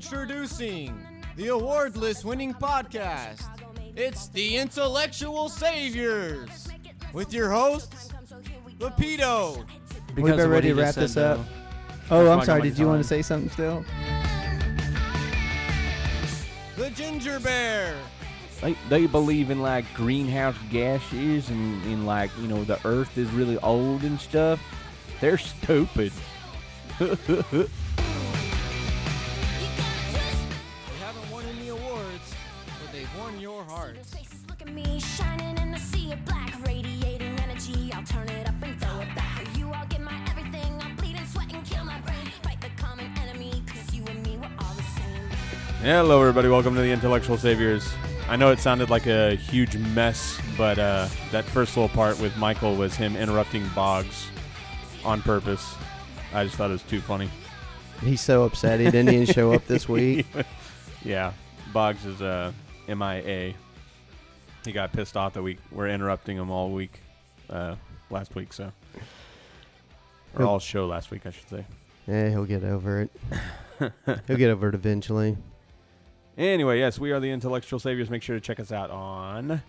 Introducing the award list winning podcast. It's the Intellectual Saviors with your hosts, Lapido, We've Because been of what ready to wrap this up. though. Oh, I'm sorry. Did you want to say something still? the Ginger Bear, They, they believe in like greenhouse gases and, and like you know the Earth is really old and stuff. They're stupid. Hello, everybody. Welcome to the Intellectual Saviors. I know it sounded like a huge mess, but uh, that first little part with Michael was him interrupting Boggs on purpose. I just thought it was too funny. He's so upset he didn't even show up this week. yeah, Boggs is uh, MIA. He got pissed off that we were interrupting him all week uh, last week, so or all show last week, I should say. Yeah, he'll get over it. he'll get over it eventually. Anyway, yes, we are the Intellectual Saviors. Make sure to check us out on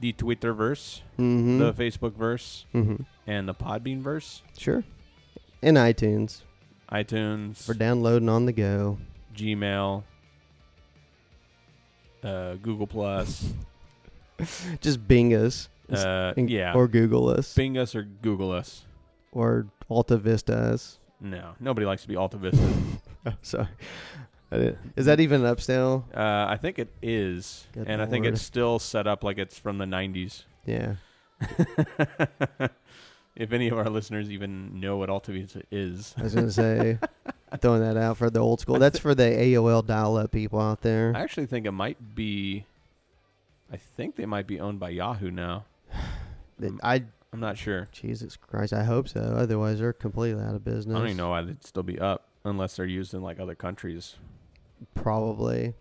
the Twitterverse, Mm-hmm. the Facebookverse, mm-hmm. and the Podbeanverse. Sure. And iTunes iTunes, for downloading on the go. Gmail, uh, Google Plus, Just Bing us. uh, and- yeah, Or Google us. Bing us or Google us. or Alta Vista us. No, nobody likes to be Alta Vista. Oh, sorry. I didn't- Is that even up still? uh, I think it is, Good and I think lord. it's still set up like it's from the '90s. Yeah. if any of our listeners even know what Alta Vista is, I was going to say, throwing that out for the old school. That's for the AOL dial up people out there. I actually think it might be. I think they might be owned by Yahoo now. I I'm not sure. Jesus Christ, I hope so. Otherwise, they're completely out of business. I don't even know why they'd still be up unless they're used in like other countries. Probably.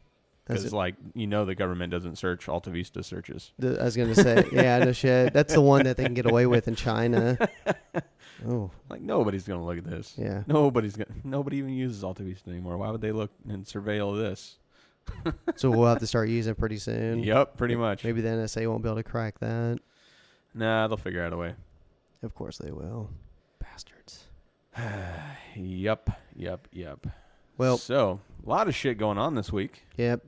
Because like you know the government doesn't search Alta Vista searches. The- I was gonna say, yeah, no shit. That's the one that they can get away with in China. Oh, Like nobody's gonna look at this. yeah. Nobody's gonna. Nobody even uses Alta Vista anymore. Why would they look and surveil this? So we'll have to start using it pretty soon. Yep, pretty much. Maybe the NSA won't be able to crack that. Nah, they'll figure out a way. Of course they will. Bastards. Yep, yep, yep. Well, so a lot of shit going on this week. yep.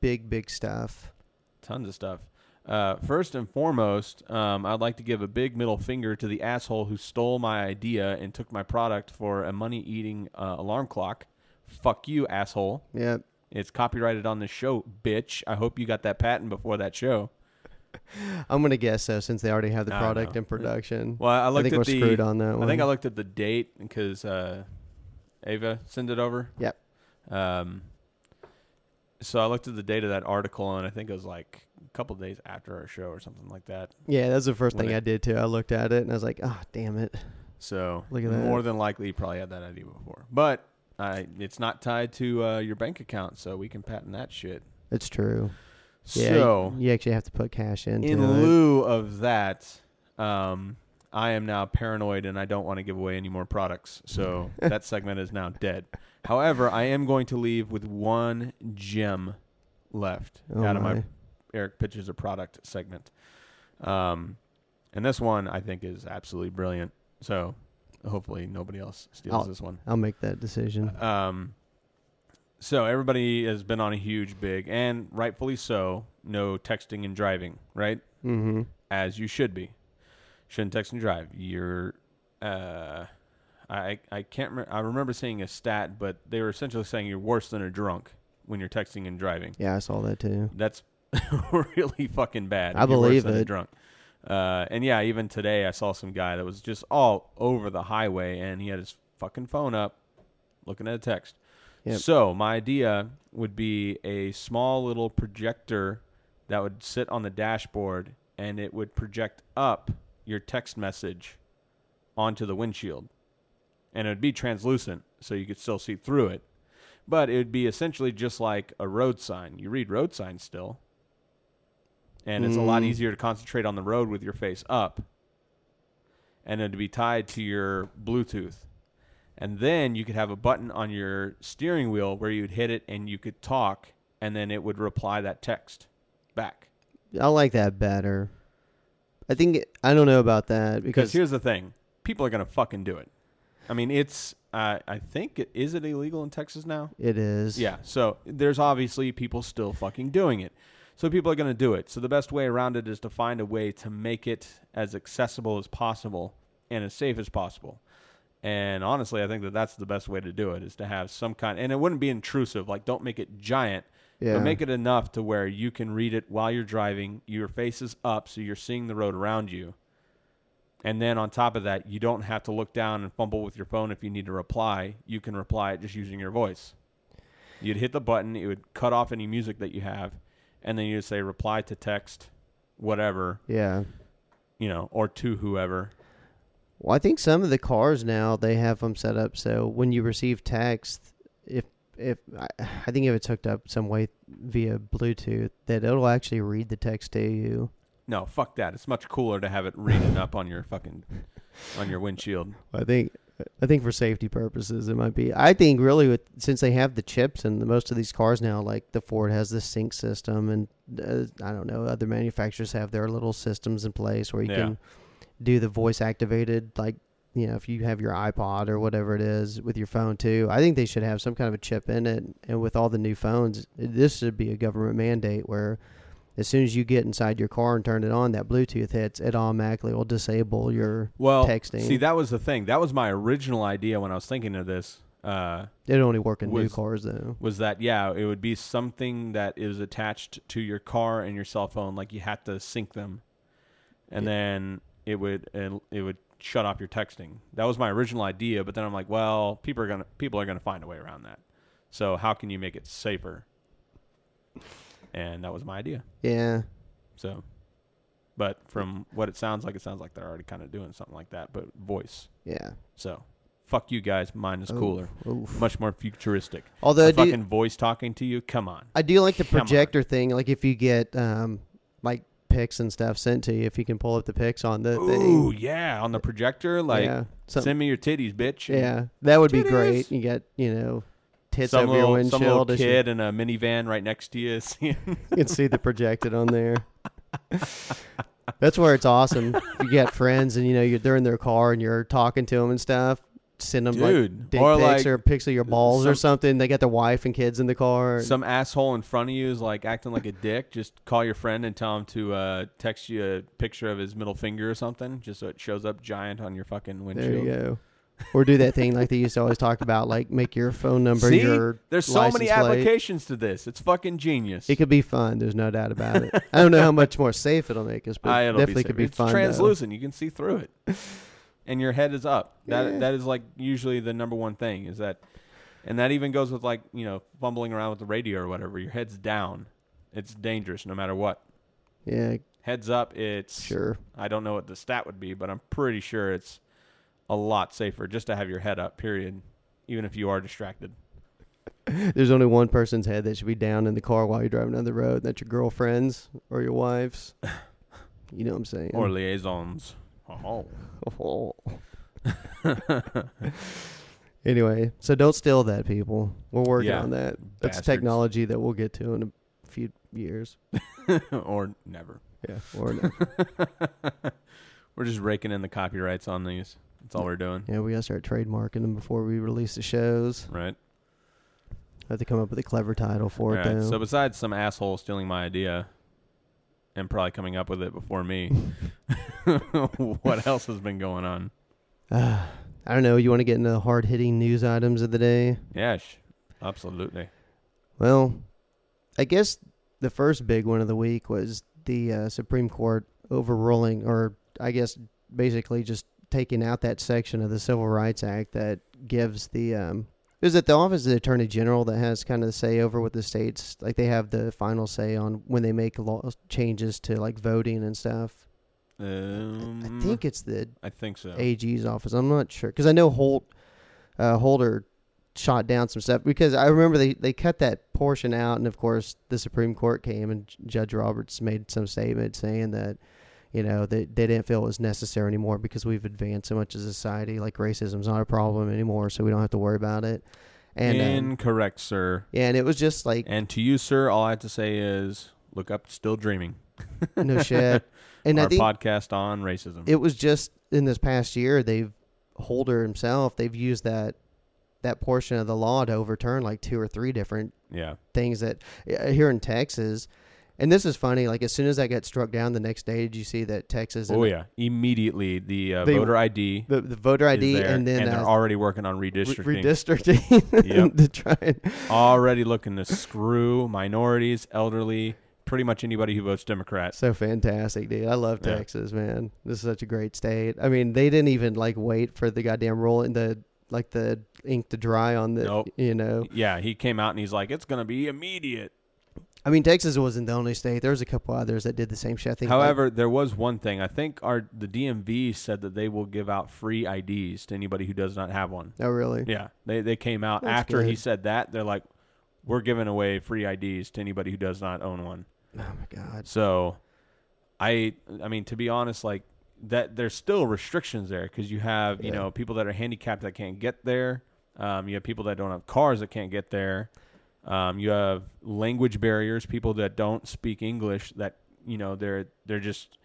Big, big stuff. Tons of stuff. Uh, first and foremost, um, I'd like to give a big middle finger to the asshole who stole my idea and took my product for a money-eating uh, alarm clock. Fuck you, asshole. Yep. It's copyrighted on the show, bitch. I hope you got that patent before that show. I'm gonna guess so since they already have the I product know. in production. Well, I I looked think at we're the. screwed on that one. I think I looked at the date because uh, Ava send it over. Yep. Um. So I looked at the date of that article, and I think it was like a couple days after our show or something like that. Yeah, that's the first thing it- I did too. I looked at it and I was like, "Oh, damn it." So Look at that. more than likely, you probably had that idea before, but I it's not tied to uh, your bank account, so we can patent that shit. It's true. Yeah, so you, you actually have to put cash into in it. lieu of that, um, I am now paranoid and I don't want to give away any more products. So that segment is now dead. However, I am going to leave with one gem left Oh out of my my. Eric pitches a product segment. Um, and this one I think is absolutely brilliant. So hopefully nobody else steals I'll- this one. I'll make that decision. Um, so everybody has been on a huge big and rightfully so no texting and driving, right? Mm-hmm. As you should be. Shouldn't text and drive. You're uh I I can't remember I remember seeing a stat, but they were essentially saying you're worse than a drunk when you're texting and driving. Yeah, I saw that too. That's really fucking bad. I believe than a it. Drunk. Uh, and yeah, even today I saw some guy that was just all over the highway, and he had his fucking phone up, looking at a text. Yep. So my idea would be a small little projector that would sit on the dashboard, and it would project up your text message onto the windshield, and it would be translucent, so you could still see through it. But it would be essentially just like a road sign. You read road signs still, and it's a lot Mm. easier to concentrate on the road with your face up, and it'd be tied to your Bluetooth. And then you could have a button on your steering wheel where you'd hit it and you could talk, and then it would reply that text back. I like that better. I think I don't know about that Because here's the thing people are going to fucking do it. I mean, it's, uh, I think, it, is it illegal in Texas now? it is. Yeah. So there's obviously people still fucking doing it. So people are going to do it. So the best way around it is to find a way to make it as accessible as possible and as safe as possible. And honestly, I think that that's the best way to do it is to have some kind and it wouldn't be intrusive. Like don't make it giant, Yeah. but make it enough to where you can read it while you're driving. Your face is up so you're seeing the road around you. And then on top of that, you don't have to look down and fumble with your phone if you need to reply. You can reply it just using your voice. You'd hit the button, it would cut off any music that you have, and then you'd say reply to text, whatever, Yeah. you know, or to whoever. Well, I think some of the cars now they have them set up so when you receive text, if if I, I think if it's hooked up some way via Bluetooth, that it'll actually read the text to you. No, fuck that. It's much cooler to have it reading up on your fucking on your windshield. I think I think for safety purposes it might be. I think really with since they have the chips and the, most of these cars now, like the Ford has the sync system, and uh, I don't know other manufacturers have their little systems in place where you Yeah. can do the voice activated, like you know if you have your iPod or whatever it is with your phone too. I think they should have some kind of a chip in it, and with all the new phones, this should be a government mandate where. As soon as you get inside your car and turn it on, that Bluetooth hits, it automatically will disable your Well, texting. see, that was the thing. That was my original idea when I was thinking of this. Uh, It only work in new cars though. was that yeah, it would be something that is attached to your car and your cell phone, like you had to sync them, and Yeah. then it would it, it would shut off your texting. That was my original idea, but then I'm like, well, people are gonna people are gonna find a way around that. So how can you make it safer? And that was my idea. Yeah. So, but from what it sounds like, it sounds like they're already kind of doing something like that, but voice. Yeah. So, fuck you guys. Mine is cooler, oof. much more futuristic. Although I do, fucking voice talking to you. Come on. I do like the Come on. projector thing. Like if you get um like pics and stuff sent to you, if you can pull up the pics on the Ooh, thing. yeah, on the projector, like yeah. Some, send me your titties, bitch. yeah. That would be great. You get you know tits Some over your little, some windshield. little as you- kid in a minivan right next to you. You can see the projected on there. That's where it's awesome. You get friends and you know you're they're in their car and you're talking to them and stuff. Send them like Dude, dick or pics like or pics of your balls or something. They got their wife and kids in the car. some asshole in front of you is like acting like a dick. Just call your friend and tell him to uh, text you a picture of his middle finger or something, just so it shows up giant on your fucking windshield. there you go. Or do that thing like they used to always talk about, like make your phone number See? your. There's so many license plate. applications to this. It's fucking genius. It could be fun. There's no doubt about it. I don't know how much more safe it'll make us, but Ah, it'll definitely be could be it's fun. though. translucent. You can see through it, and your head is up. That Yeah. that is like usually the number one thing is that, and that even goes with like you know fumbling around with the radio or whatever. Your head's down. It's dangerous no matter what. Yeah, Heads up. It's sure. I don't know what the stat would be, but I'm pretty sure it's a lot safer just to have your head up. Period. Even if you are distracted. There's only one person's head that should be down in the car while you're driving down the road. That's your girlfriend's or your wife's. You know what I'm saying? Or liaisons. Oh. Oh. anyway, so don't steal that, people. We're working Yeah, on that. That's bastards. technology that we'll get to in a few years. or never. Yeah, or no. We're just raking in the copyrights on these. That's all we're doing. yeah, we gotta start trademarking them before we release the shows. Right. I have to come up with a clever title for it, Right. though. So besides some asshole stealing my idea and probably coming up with it before me, what else has been going on? Uh, I don't know. You want to get into the hard hitting news items of the day? Yeah, sh- absolutely. Well, I guess the first big one of the week was the uh, Supreme Court overruling, or I guess basically just taking out that section of the Civil Rights Act that gives the um, is it the Office of the Attorney General that has kind of the say over what the states like they have the final say on when they make law changes to like voting and stuff. Um, I think it's the I think so. AG's office. I'm not sure because I know Holt uh, Holder shot down some stuff because I remember they they cut that portion out, and of course the Supreme Court came and Judge Roberts made some statement saying that you know, they, they didn't feel it was necessary anymore because we've advanced so much as a society. Like racism's not a problem anymore, so we don't have to worry about it. And um, sir. yeah, and it was just like And to you, sir, all I have to say is look up Still Dreaming. no shit. And Our I think podcast on racism. it was just in this past year they've Holder himself they've used that that portion of the law to overturn like two or three different yeah. things that uh, here in Texas. And this is funny. Like as soon as that got struck down, the next day, did you see that Texas? Oh yeah. Immediately the uh, They- voter ID the the voter ID, there, and then they're uh, already working on re- redistricting. redistricting Yep. to try and already looking to screw minorities, elderly, pretty much anybody who votes Democrat. so fantastic, dude. I love Yeah. Texas, man. This is such a great state. I mean, they didn't even like wait for the goddamn roll in the like the ink to dry on the Nope. you know. Yeah, he came out and he's like, "It's gonna be immediate." I mean, Texas wasn't the only state. There was a couple others that did the same shit. I think. like- However, there was one thing. I think our the DMV said that they will give out free IDs to anybody who does not have one. oh really? Yeah, they they came out That's after he said that. They're like, "We're giving away free IDs to anybody who does not own one." Oh my god. So, I I mean to be honest, like that, there's still restrictions there because you have you Yeah. know people that are handicapped that can't get there. Um, you have people that don't have cars that can't get there. Um, you have language barriers, people that don't speak English that you know they're they're just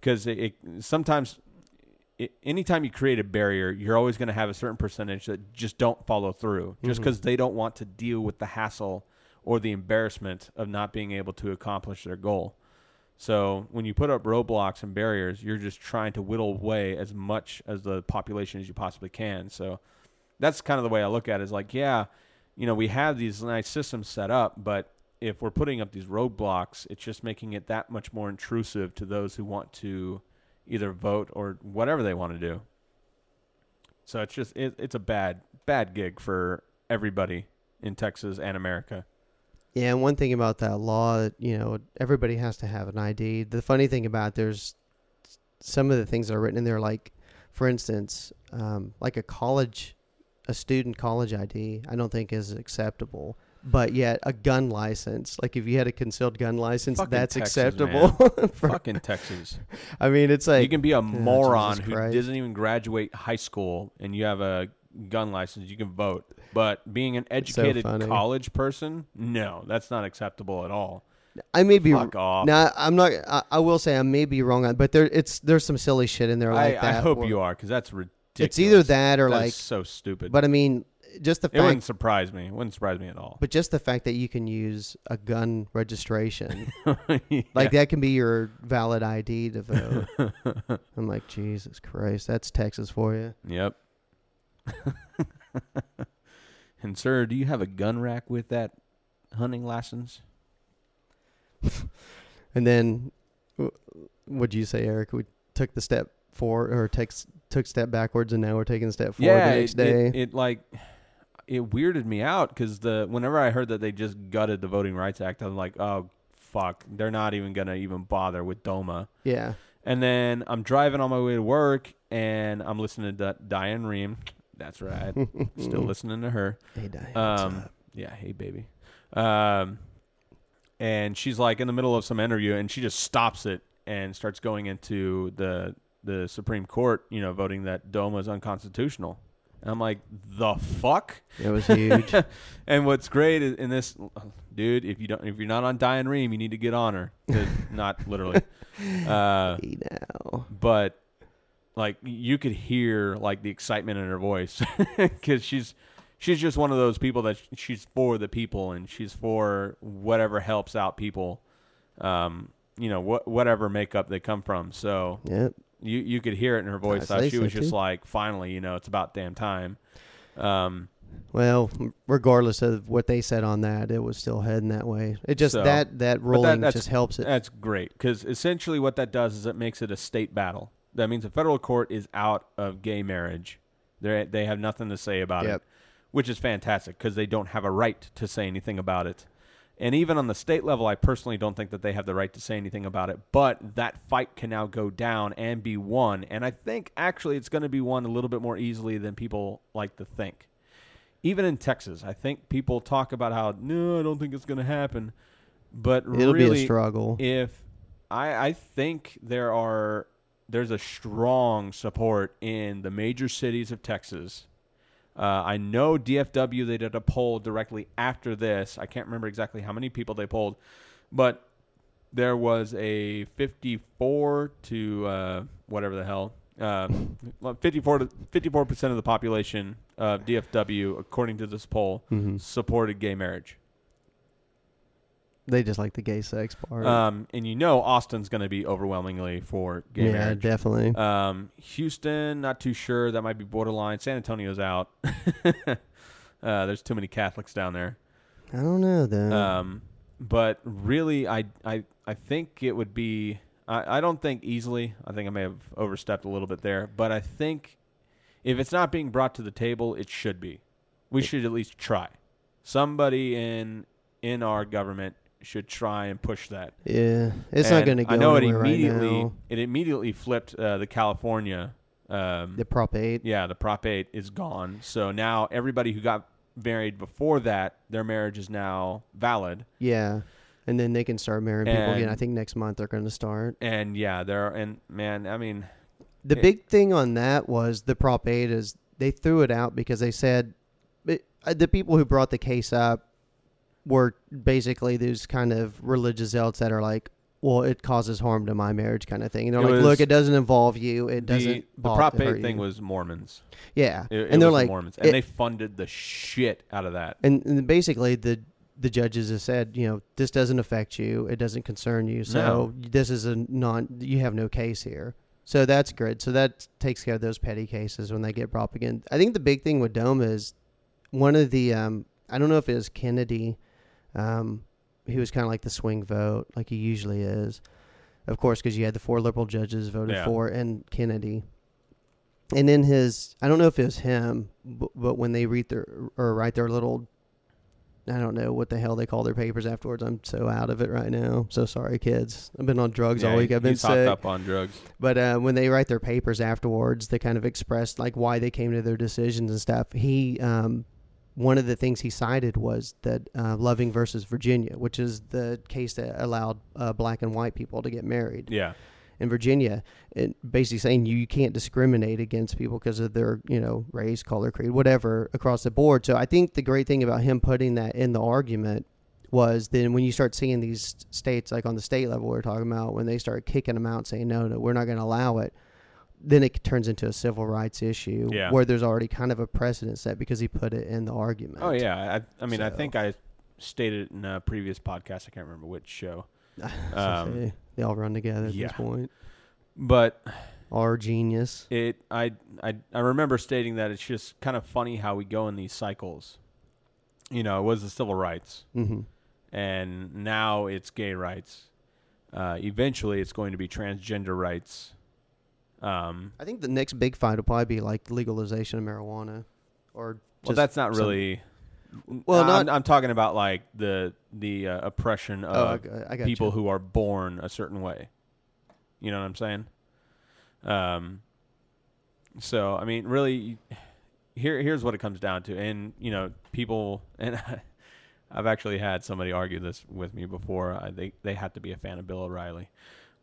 because it, it sometimes. It, anytime you create a barrier, you're always going to have a certain percentage that just don't follow through, just because they don't want to deal with the hassle or the embarrassment of not being able to accomplish their goal. So when you put up roadblocks and barriers, you're just trying to whittle away as much as the population as you possibly can. So that's kind of the way I look at it. Is like, yeah, you know, we have these nice systems set up, but if we're putting up these roadblocks, it's just making it that much more intrusive to those who want to either vote or whatever they want to do. So it's just it, it's a bad bad gig for everybody in Texas and America. Yeah, and one thing about that law, you know, everybody has to have an ID. The funny thing about there's some of the things that are written in there, like for instance, um, like a college, a student college ID, I don't think is acceptable. But yet, a gun license, like if you had a concealed gun license, Fucking that's Texas, acceptable. For- Fucking Texas. I mean, it's like you can be a moron who doesn't even graduate high school and you have a gun license, you can vote. But being an educated funny. college person, no, that's not acceptable at all. I may be. Fuck off. Now, I'm not. I, I will say I may be wrong on, but there it's there's some silly shit in there I, like I that. hope where- you are because that's ridiculous. It's either that or That like, so stupid. but I mean, just the it wouldn't surprise me. It wouldn't surprise me at all. but just the fact that you can use a gun registration, Yeah. like that can be your valid ID to vote. I'm like, Jesus Christ, that's Texas for you. Yep. and sir, do you have a gun rack with that hunting license? And then, what'd you say, Eric? We took the step forward, or takes took step backwards, and now we're taking the step forward yeah, the next it, day. It, it like it weirded me out because the whenever I heard that they just gutted the Voting Rights Act, I'm like, oh fuck, they're not even gonna even bother with DOMA. yeah, And then I'm driving on my way to work, and I'm listening to Diane Rehm. That's right, still listening to her. Hey, Diane, Um, yeah, hey baby. Um, and she's like in the middle of some interview, and she just stops it and starts going into the the Supreme Court, you know, voting that DOMA is unconstitutional. And I'm like, the fuck. it was huge. And what's great is in this, dude, if you don't, if you're not on Diane Rehm, you need to get on her. not literally. Uh, hey now. but like you could hear like the excitement in her voice because she's she's just one of those people that she's for the people and she's for whatever helps out people um you know what whatever makeup they come from so Yep. You you could hear it in her voice that she so, was just too. like finally you know it's about damn time um Well, regardless of what they said on that, it was still heading that way. It just So- that that ruling that's- just helps it. That's great because essentially what that does is it makes it a state battle. That means the federal court is out of gay marriage. They they have nothing to say about Yep. it, which is fantastic because they don't have a right to say anything about it. And even on the state level, I personally don't think that they have the right to say anything about it. But that fight can now go down and be won. And I think actually it's going to be won a little bit more easily than people like to think. Even in Texas, I think people talk about how no, I don't think it's going to happen. But It'll really, be a struggle. if I I think there are there's a strong support in the major cities of Texas. Uh, I know DFW they did a poll directly after this. I can't remember exactly how many people they polled, but there was a 54 to uh, whatever the hell, uh, 54 to 54 percent of the population of DFW, according to this poll, Mhm. supported gay marriage. They just like the gay sex part. Um, and you know Austin's going to be overwhelmingly for gay yeah, marriage. definitely. Um, Houston, not too sure. That might be borderline. San Antonio's out. uh, there's too many Catholics down there. I don't know though. Um, but really, I, I, I think it would be. I, I don't think easily. I think I may have overstepped a little bit there. But I think if it's not being brought to the table, it should be. We should at least try. Somebody in in our government should try and push that. yeah, it's not going to go I know it anywhere right immediately. it immediately flipped uh, the California. Um, The Prop Eight. yeah, the Prop Eight is gone. So now everybody who got married before that, their marriage is now valid. Yeah, and then they can start marrying people again. I think next month they're going to start. And yeah, there and man, I mean, The it- big thing on that was the Prop 8 is they threw it out because they said uh, the people who brought the case up were basically those kind of religious zealots that are like, well, it causes harm to my marriage kind of thing. And they're like, look, it doesn't involve you. It the, doesn't. the bother- Prop hurt Eight thing you." was Mormons. yeah, It, it and they're like, Mormons, and it- they funded the shit out of that. and, and basically the the judges have said, you know, this doesn't affect you. It doesn't concern you. So this is a non. You have no case here. So that's good. So that takes care of those petty cases when they get brought up again. I think the big thing with DOMA is one of the. Um, I don't know if it was Kennedy. Um, he was kind of like the swing vote, like he usually is. Of course, because you had the four liberal judges voted Yeah. for and Kennedy. And in his, I don't know if it was him, but, but when they read their or write their little, I don't know what the hell they call their papers afterwards. I'm so out of it right now. So sorry, kids. I've been on drugs Yeah, all week. I've been sick. up on drugs. But uh, when they write their papers afterwards, they kind of express like why they came to their decisions and stuff. He, um, one of the things he cited was that uh, Loving versus Virginia, which is the case that allowed uh, black and white people to get married Yeah, in Virginia, it basically saying you, you can't discriminate against people because of their you know race, color, creed, whatever across the board. So I think the great thing about him putting that in the argument was then when you start seeing these states like on the state level we are talking about when they start kicking them out saying no no we're not going to allow it then it turns into a civil rights issue Yeah. where there's already kind of a precedent set because he put it in the argument Oh yeah, I, I mean, I think I stated it in a previous podcast. I can't remember which show, Um, they, all run together at yeah. this point but our genius it I, I I remember stating that it's just kind of funny how we go in these cycles. You know, it was the civil rights, hmm and now it's gay rights. Uh, eventually, it's going to be transgender rights. Um, I think the next big fight will probably be like legalization of marijuana, or well, that's not some- really. Well, I'm, I'm talking about like the the uh, oppression Oh, I, of I people you. who are born a certain way. You know what I'm saying? Um. So I mean, really, here here's what it comes down to, and you know, people and I've actually had somebody argue this with me before. I, they they had to be a fan of Bill O'Reilly,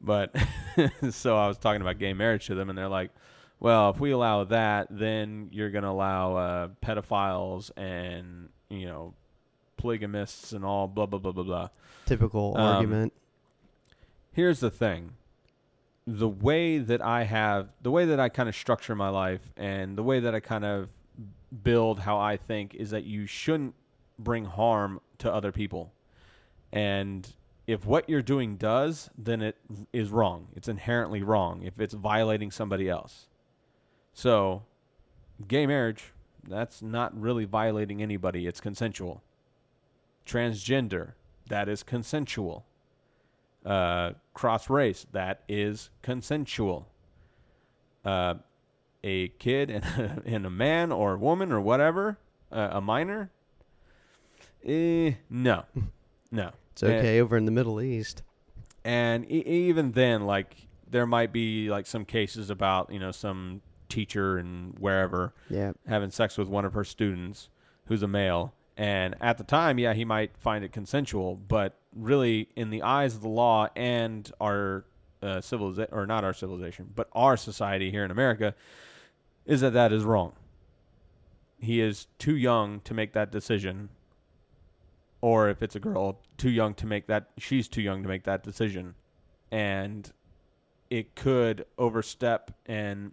but so I was talking about gay marriage to them, and they're like, "Well, if we allow that, then you're going to allow uh, pedophiles and you know." polygamists and all blah blah blah blah blah typical um, argument. here's the thing the way that i have the way that i kind of structure my life and the way that i kind of build how i think is that you shouldn't bring harm to other people and if what you're doing does then it is wrong it's inherently wrong if it's violating somebody else so gay marriage that's not really violating anybody it's consensual transgender that is consensual uh, cross race that is consensual. Uh, a kid and a, and a man or a woman or whatever, uh, a minor. Eh, no, no. It's okay over in the Middle East. And e- even then, like there might be like some cases about you know some teacher and wherever Yeah, having sex with one of her students who's a male. And at the time, yeah, he might find it consensual, but really in the eyes of the law and our uh, civilization, or not our civilization, but our society here in America, is that that is wrong. He is too young to make that decision, or if it's a girl, too young to make that. She's too young to make that decision, and it could overstep and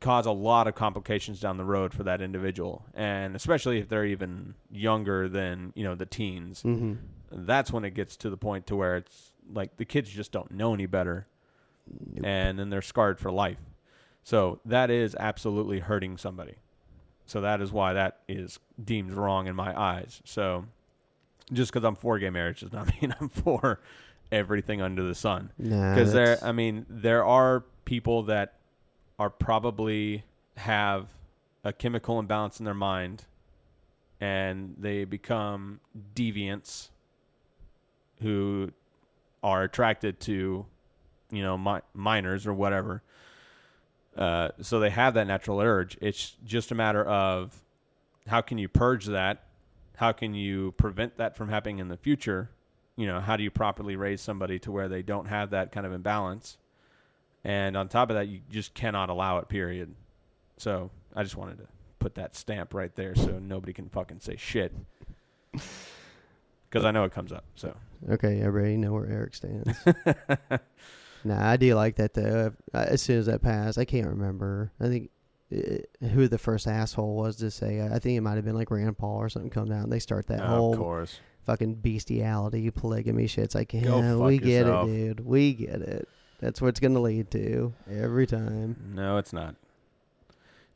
cause a lot of complications down the road for that individual. And especially if they're even younger than you know the teens. Mm-hmm. that's when it gets to the point to where it's like the kids just don't know any better. And then they're scarred for life. So that is absolutely hurting somebody. So that is why that is deemed wrong in my eyes. So just because i'm for gay marriage does not mean i'm for everything under the sun. Nah, because there i mean there are people that are probably have a chemical imbalance in their mind and they become deviants who are attracted to you know mi- minors or whatever. Uh, so they have that natural urge. It's just a matter of how can you purge that how can you prevent that from happening in the future you know how do you properly raise somebody to where they don't have that kind of imbalance and on top of that you just cannot allow it period so i just wanted to put that stamp right there so nobody can fucking say shit because i know it comes up so Okay, everybody know where Eric stands. nah, I do like that though. As soon as that passed, I can't remember. I think uh, who the first asshole was to say. I think it might have been like Rand Paul or something. Come down, and they start that of whole course fucking bestiality, polygamy shit. It's like, yeah, we get yourself. it, dude. We get it. That's what it's gonna lead to every time. no it's not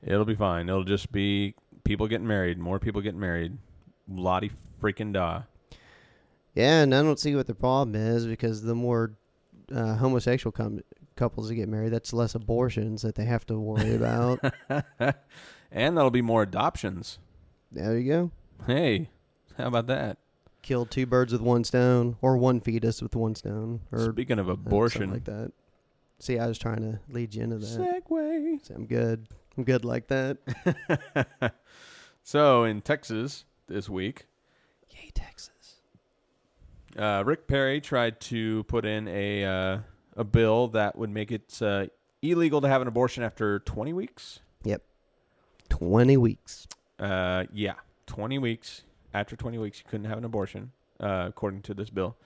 it'll be fine it'll just be people getting married more people getting married lottie freaking da Yeah, and I don't see what the problem is because the more uh, homosexual com- couples that get married, that's less abortions that they have to worry about. and that'll be more adoptions there you go. hey how about that Kill two birds with one stone, or one fetus with one stone, or speaking of abortion like that. See, I was trying to lead you into that. Segue. See, I'm good. I'm good like that. so in Texas this week, Yay, Texas. uh, Rick Perry tried to put in a uh, a bill that would make it uh, illegal to have an abortion after 20 weeks. Yep. Twenty weeks. Uh, yeah, 20 weeks. After 20 weeks, you couldn't have an abortion, uh, according to this bill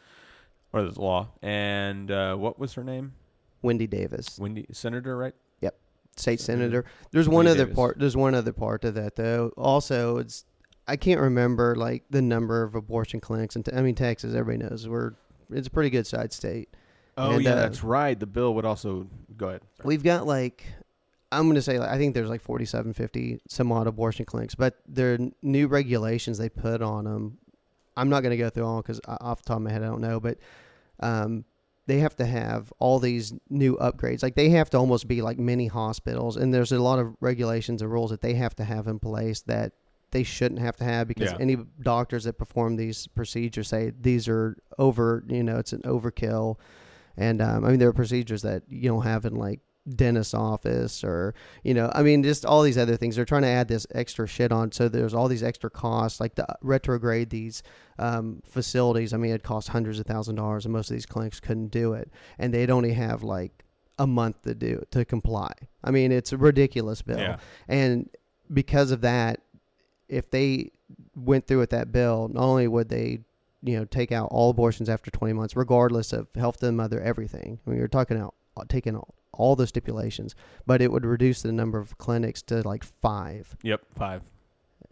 or this law. And uh, what was her name? Wendy Davis, Wendy Senator, right? Yep, state Senator senator. There's one other Davis. part. There's one other part to that though. Also, it's I can't remember like the number of abortion clinics. And I mean, Texas. Everybody knows we're it's a pretty good side state. Oh And, yeah, uh, that's right. The bill would also go ahead. We've got like I'm going to say like, I think there's like 47, 50 some odd abortion clinics, but their n- new regulations they put on them. I'm not going to go through all because off the top of my head I don't know, but um, they have to have all these new upgrades. Like they have to almost be like mini hospitals, and there's a lot of regulations and rules that they have to have in place that they shouldn't have to have because Yeah. any doctors that perform these procedures say these are over. You know, it's an overkill. And um, I mean, there are procedures that you don't have in like dentist's office or you know i mean just all these other things. They're trying to add this extra shit on. So there's all these extra costs like to retrograde these um, facilities. I mean it costs hundreds of thousand dollars and most of these clinics couldn't do it. And they'd only have like a month to do to comply. I mean it's a ridiculous bill. Yeah. and because of that if they went through with that bill not only would they you know take out all abortions after 20 months regardless of health to the mother everything i mean you're talking out uh, taking all, all the stipulations but it would reduce the number of clinics to like five Yep, five.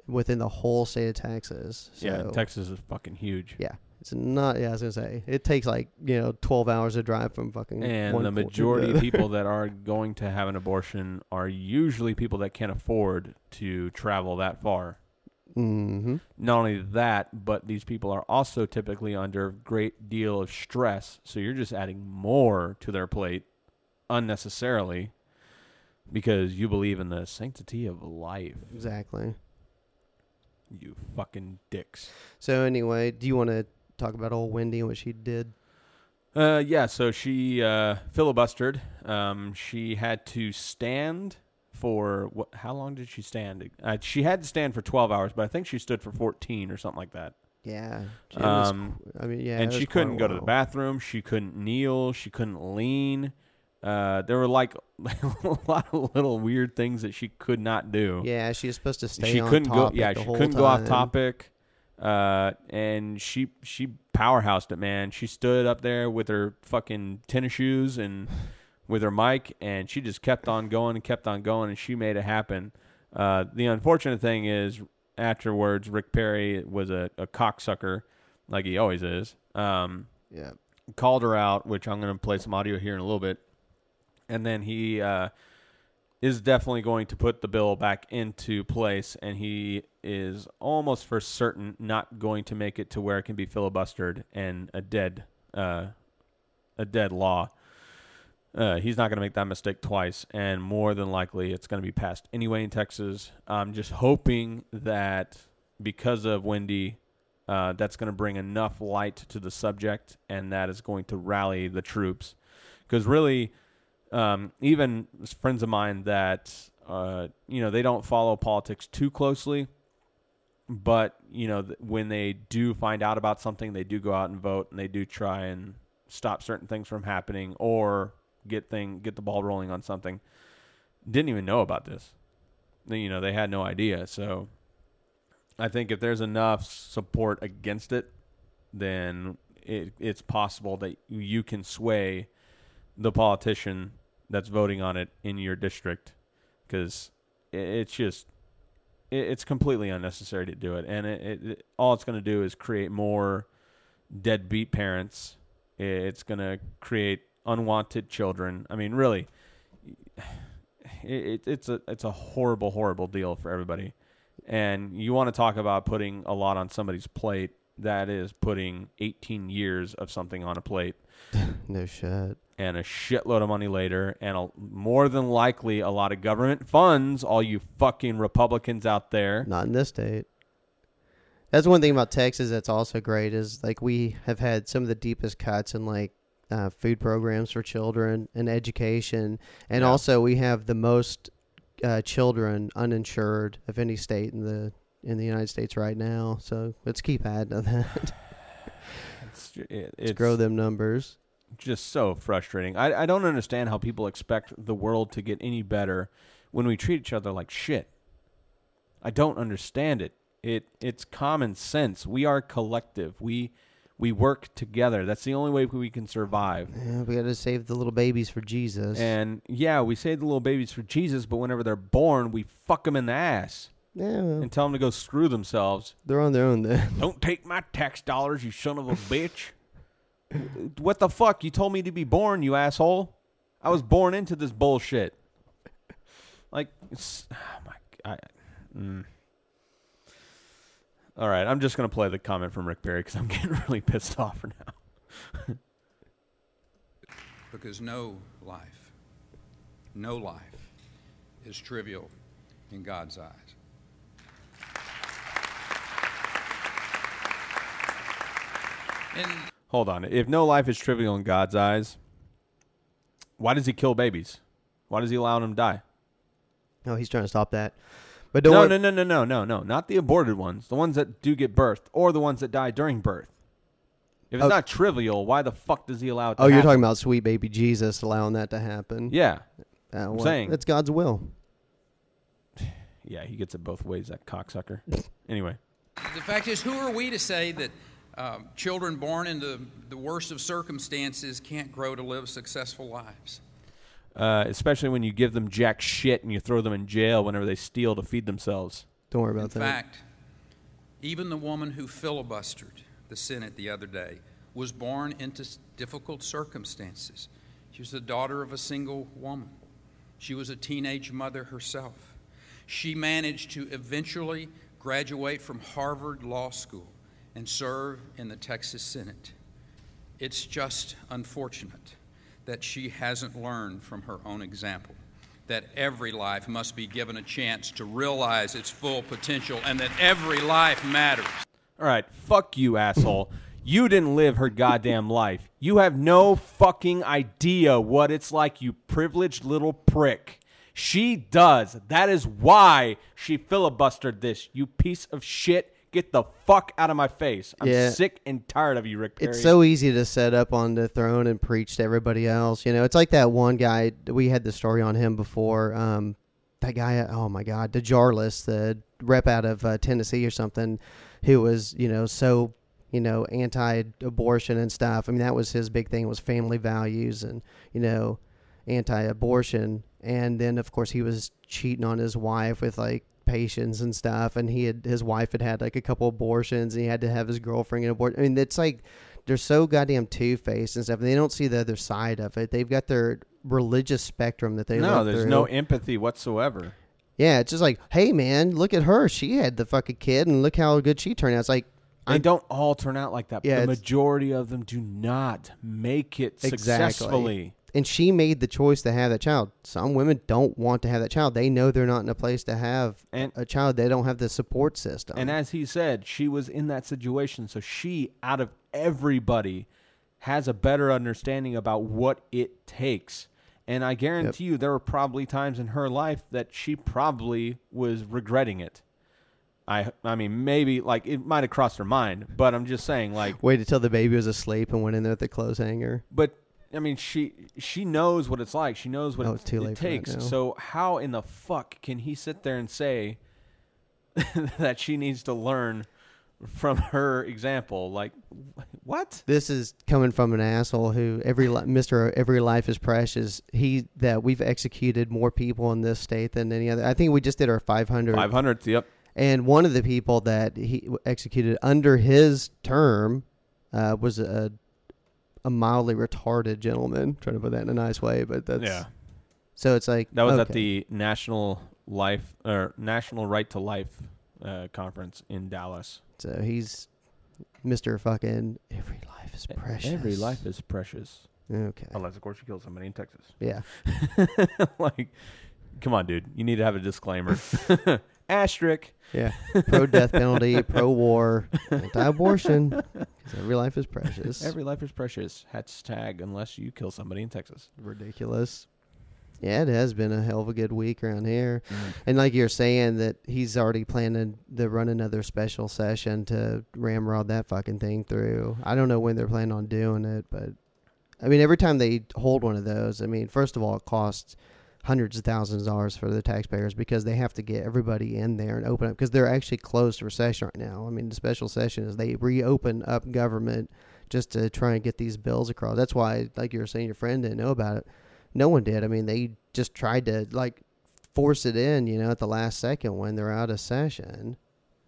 within the whole state of texas so yeah, Texas is fucking huge. yeah it's not yeah i was gonna say it takes like you know 12 hours to drive from fucking And one the majority of people that are going to have an abortion are usually people that can't afford to travel that far. Mhm. Not only that, but these people are also typically under a great deal of stress. So you're just adding more to their plate unnecessarily because you believe in the sanctity of life. exactly You fucking dicks. so anyway do you want to talk about old wendy and what she did Uh, yeah, so she uh, filibustered. Um, she had to stand for what? How long did she stand? Uh, she had to stand for twelve hours, but I think she stood for fourteen or something like that. Yeah. Was Um, qu- I mean, yeah. and it she was quite couldn't go to the while. bathroom. She couldn't kneel. She couldn't lean. Uh, there were like a lot of little weird things that she could not do. Yeah, she was supposed to stay she on couldn't go. topic Yeah, the she whole couldn't go off time. topic. Uh, and she she powerhoused it, man. She stood up there with her fucking tennis shoes and with her mic, and she just kept on going and kept on going, and she made it happen. Uh, the unfortunate thing is, afterwards, Rick Perry was a, a cocksucker, like he always is. Um, Yeah. called her out, which I'm going to play some audio here in a little bit, and then he uh, is definitely going to put the bill back into place, and he is almost for certain not going to make it to where it can be filibustered and a dead, uh, a dead law. Uh, he's not going to make that mistake twice, and more than likely, it's going to be passed anyway in Texas. I'm just hoping that because of Wendy, uh, that's going to bring enough light to the subject, and that is going to rally the troops. Because really, um, even friends of mine that uh, you know they don't follow politics too closely, but you know th- when they do find out about something, they do go out and vote, and they do try and stop certain things from happening or get thing get the ball rolling on something. Didn't even know about this. You know, they had no idea. So I think if there's enough support against it, then it, it's possible that you can sway the politician that's voting on it in your district because it's just it, it's completely unnecessary to do it, and it, it, it all it's going to do is create more deadbeat parents. It's going to create unwanted children. I mean, really, it, it, it's a it's a horrible, horrible deal for everybody. And you want to talk about putting a lot on somebody's plate? That is putting 18 years of something on a plate No shit. and a shitload of money later, and a, more than likely a lot of government funds. All you fucking Republicans out there, Not in this state. That's one thing about Texas that's also great is like we have had some of the deepest cuts in like uh, food programs for children and education, and Yeah. also we have the most uh, children uninsured of any state in the in the United States right now. So let's keep adding to that. it's, it, let's it's grow them numbers. just so frustrating. I, I don't understand how people expect the world to get any better when we treat each other like shit. I don't understand it. It it's common sense. We are collective. We we work together. That's the only way we can survive. Yeah, we got to save the little babies for Jesus. And yeah, we save the little babies for Jesus, but whenever they're born, we fuck them in the ass yeah, and tell them to go screw themselves. they're on their own then. Don't take my tax dollars, you son of a bitch. what the fuck? You told me to be born, you asshole. I was born into this bullshit. Like, oh my, I, mm. All right, I'm just gonna play the comment from Rick Perry because I'm getting really pissed off for now. because no life, no life is trivial in God's eyes. And Hold on. If no life is trivial in God's eyes, why does he kill babies? Why does he allow them to die? Oh, he's trying to stop that. But don't No, worry. no, no, no, no, no, no. Not the aborted ones. The ones that do get birthed, or the ones that die during birth. If it's Oh. not trivial, why the fuck does he allow it to Oh, you're talking about sweet baby Jesus allowing that to happen. Yeah. Uh, well, saying. that's God's will. Yeah, he gets it both ways, that cocksucker. anyway. the fact is, who are we to say that um, children born into the worst of circumstances can't grow to live successful lives? Uh, especially when you give them jack shit and you throw them in jail whenever they steal to feed themselves. Don't worry In about that. In fact, even the woman who filibustered the Senate the other day was born into difficult circumstances. She was the daughter of a single woman. She was a teenage mother herself. She managed to eventually graduate from Harvard Law School and serve in the Texas Senate. It's just unfortunate that she hasn't learned from her own example that every life must be given a chance to realize its full potential and that every life matters. All right, fuck you, asshole. You didn't live her goddamn life. You have no fucking idea what it's like, you privileged little prick. She does. That is why she filibustered this, you piece of shit. Get the fuck out of my face. I'm Yeah. sick and tired of you, Rick Perry. It's so easy to set up on the throne and preach to everybody else. You know, it's like that one guy. We had the story on him before. Um, that guy. Oh my God, DesJarlais, the rep out of uh, Tennessee or something, who was you know so you know anti-abortion and stuff. I mean, that was his big thing was family values and you know anti-abortion. And then of course he was cheating on his wife with like patients and stuff. And he had his wife had had like a couple abortions, and he had to have his girlfriend get abort. I mean, it's like they're so goddamn two faced and stuff. And they don't see the other side of it. They've got their religious spectrum that they no, there's through. no empathy whatsoever. Yeah, it's just like, hey man, look at her. She had the fucking kid, and look how good she turned out. It's like, They don't all turn out like that. Yeah, the majority of them do not make it Exactly. successfully. And she made the choice to have that child. Some women don't want to have that child. They know they're not in a place to have And- a child. They don't have the support system. And as he said, she was in that situation, so she, out of everybody, has a better understanding about what it takes. And I guarantee you, there were probably times in her life that she probably was regretting it. I, I mean, maybe like it might have crossed her mind, but I'm just saying, like, Waited till the baby was asleep and went in there with the clothes hanger. but I mean, she she knows what it's like. She knows what it, it's too it late for that takes. now. So how in the fuck can he sit there and say that she needs to learn from her example? Like, wh- what? This is coming from an asshole who every li- Mister Every Life is Precious. He that we've executed more people in this state than any other. I think we just did our 500. Five hundredth. Yep. And one of the people that he executed under his term uh, was a a mildly retarded gentleman. trying to put that in a nice way, but that's yeah. So it's like That was at the National Life or National Right to Life uh, conference in Dallas. So he's Mister Fucking Every Life is precious. Every life is precious, okay. unless of course you kill somebody in Texas. Yeah. like, come on, dude. You need to have a disclaimer. Asterisk. Yeah. Pro death penalty, pro war, anti abortion. Because every life is precious. Every life is precious. Hashtag unless you kill somebody in Texas. ridiculous. Yeah, it has been a hell of a good week around here. Mm. And like you're saying that he's already planning to run another special session to ramrod that fucking thing through. I don't know when they're planning on doing it, but I mean every time they hold one of those, I mean, first of all it costs hundreds of thousands of dollars for the taxpayers because they have to get everybody in there and open up because they're actually closed for session right now. I mean, the special session is they reopen up government just to try and get these bills across. That's why, like you were saying, your friend didn't know about it. No one did. I mean, they just tried to like force it in, you know, at the last second when they're out of session.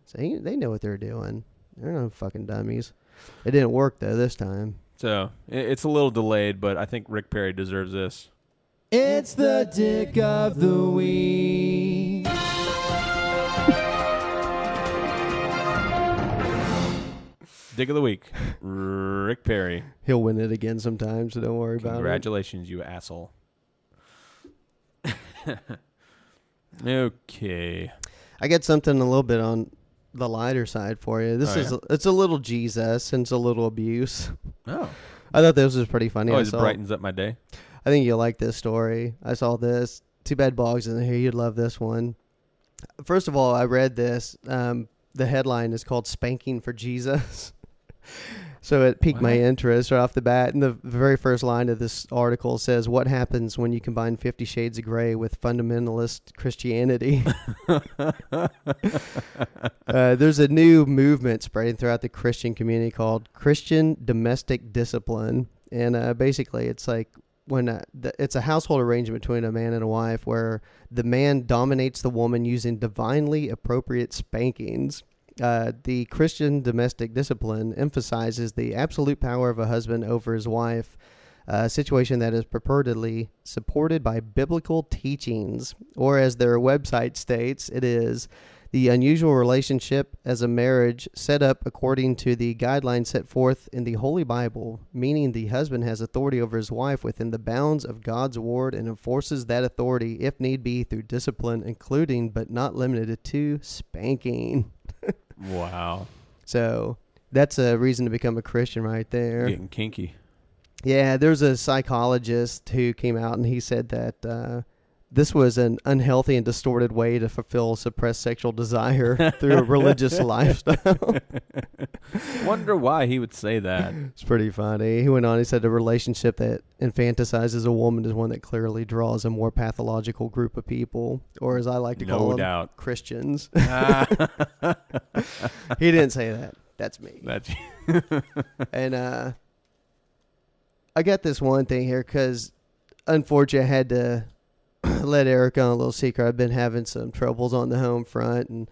So they, they know what they're doing. They're no fucking dummies. It didn't work though this time. So it's a little delayed, but I think Rick Perry deserves this. It's the dick of the week. Dick of the week, Rick Perry. He'll win it again sometime, so don't worry about it. Congratulations, you asshole. okay. I got something a little bit on the lighter side for you. This Oh, is yeah? it's a little Jesus and it's a little abuse. Oh, I thought this was pretty funny. Oh, I, always saw, brightens up my day. I think you'll like this story. I saw this. Too bad Boggs in here. You'd love this one. First of all, I read this. Um, the headline is called "Spanking for Jesus," so it piqued my interest right off the bat. And the very first line of this article says, "What happens when you combine Fifty Shades of Grey with fundamentalist Christianity?" uh, there's a new movement spreading throughout the Christian community called Christian Domestic Discipline, and uh, basically, it's like when uh, the, it's a household arrangement between a man and a wife where the man dominates the woman using divinely appropriate spankings. Uh, the Christian domestic discipline emphasizes the absolute power of a husband over his wife, a situation that is purportedly supported by biblical teachings, or as their website states, it is the unusual relationship as a marriage set up according to the guidelines set forth in the Holy Bible, meaning the husband has authority over his wife within the bounds of God's word and enforces that authority if need be through discipline, including but not limited to spanking. Wow. So that's a reason to become a Christian right there. Getting kinky. Yeah, there's a psychologist who came out and he said that uh, this was an unhealthy and distorted way to fulfill suppressed sexual desire through a religious lifestyle. Wonder why he would say that. It's pretty funny. He went on. He said a relationship that infantilizes a woman is one that clearly draws a more pathological group of people, or as I like to call No them. Christians. Ah, he didn't say that. That's me. That's And uh, I got this one thing here because unfortunately I had to let Eric on a little secret. I've been having some troubles on the home front and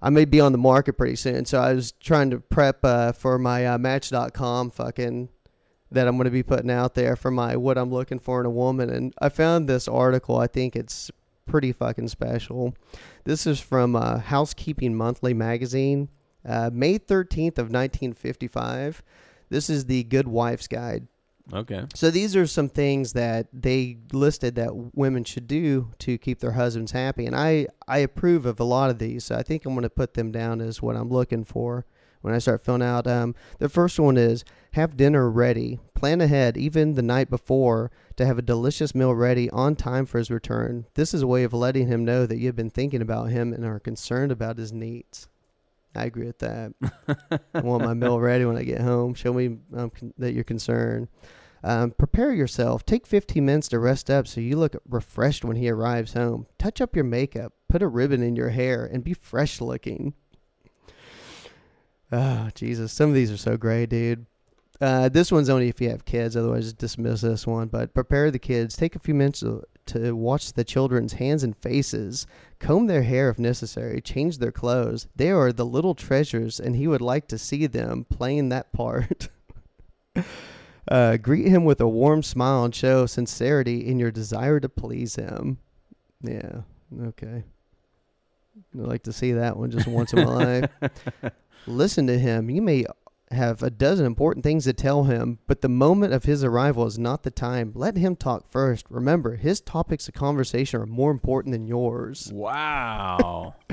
I may be on the market pretty soon. So I was trying to prep uh, for my uh, Match.com fucking that I'm going to be putting out there for my what I'm looking for in a woman. And I found this article. I think it's pretty fucking special. This is from uh, Housekeeping Monthly magazine, uh, May 13th of 1955. This is the Good Wife's Guide. Okay. So these are some things that they listed that women should do to keep their husbands happy, and I I approve of a lot of these. So I think I'm going to put them down as what I'm looking for when I start filling out. Um, the first one is have dinner ready. Plan ahead, even the night before, to have a delicious meal ready on time for his return. This is a way of letting him know that you've been thinking about him and are concerned about his needs. I agree with that. I want my meal ready when I get home. Show me um, con- that you're concerned. Um, prepare yourself. Take 15 minutes to rest up so you look refreshed when he arrives home. Touch up your makeup. Put a ribbon in your hair and be fresh looking. Oh, Jesus. Some of these are so great, dude. Uh, this one's only if you have kids, otherwise, just dismiss this one. But prepare the kids. Take a few minutes to, to watch the children's hands and faces. Comb their hair if necessary. Change their clothes. They are the little treasures, and he would like to see them playing that part. Uh, greet him with a warm smile and show sincerity in your desire to please him. Yeah, okay. I'd like to see that one just once in my life. Listen to him. You may have a dozen important things to tell him, but the moment of his arrival is not the time. Let him talk first. Remember, his topics of conversation are more important than yours. Wow.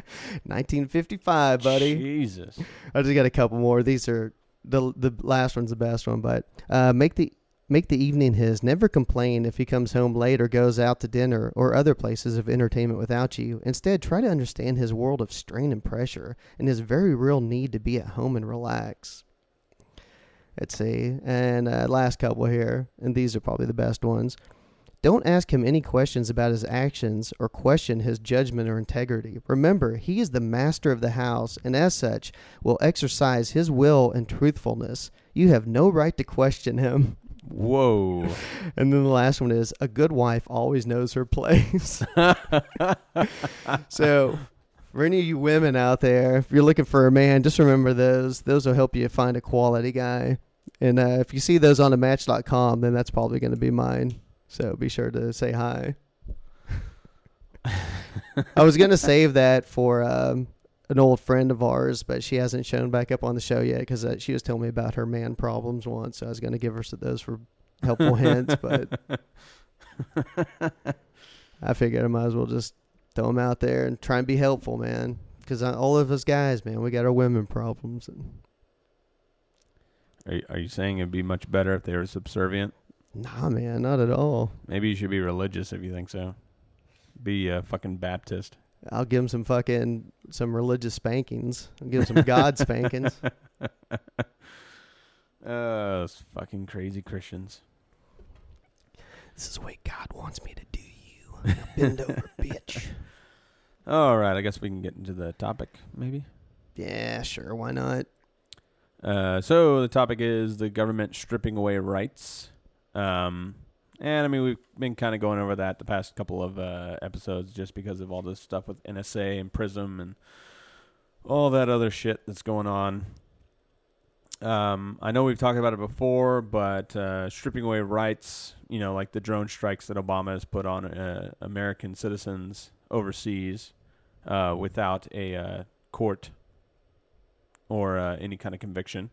1955, buddy. Jesus. I just got a couple more. These are the the last one's the best one, but uh, make the make the evening his. Never complain if he comes home late or goes out to dinner or other places of entertainment without you. Instead, try to understand his world of strain and pressure and his very real need to be at home and relax. Let's see, and uh, last couple here, and these are probably the best ones. Don't ask him any questions about his actions or question his judgment or integrity. Remember, he is the master of the house, and as such, will exercise his will and truthfulness. You have no right to question him. Whoa. And then the last one is a good wife always knows her place. so, for any of you women out there, if you're looking for a man, just remember those. Those will help you find a quality guy. And uh, if you see those on a match.com, then that's probably going to be mine. So be sure to say hi. I was going to save that for um, an old friend of ours, but she hasn't shown back up on the show yet because uh, she was telling me about her man problems once. So I was going to give her s- those for helpful hints, but I figured I might as well just throw them out there and try and be helpful, man. Because all of us guys, man, we got our women problems. Are you, are you saying it'd be much better if they were subservient? nah, man, not at all. Maybe you should be religious if you think so. Be a fucking Baptist. I'll give them some fucking some religious spankings. I'll give them some God spankings. Uh, those fucking crazy Christians. This is the way God wants me to do. Now bend over, bitch. All right, I guess we can get into the topic, maybe. Yeah, sure. Why not? Uh, so the topic is the government stripping away rights. Um, and I mean, we've been kind of going over that the past couple of uh, episodes just because of all this stuff with NSA and PRISM and all that other shit that's going on. Um, I know we've talked about it before, but uh, stripping away rights, you know, like the drone strikes that Obama has put on uh, American citizens overseas uh, without a uh, court or uh, any kind of conviction.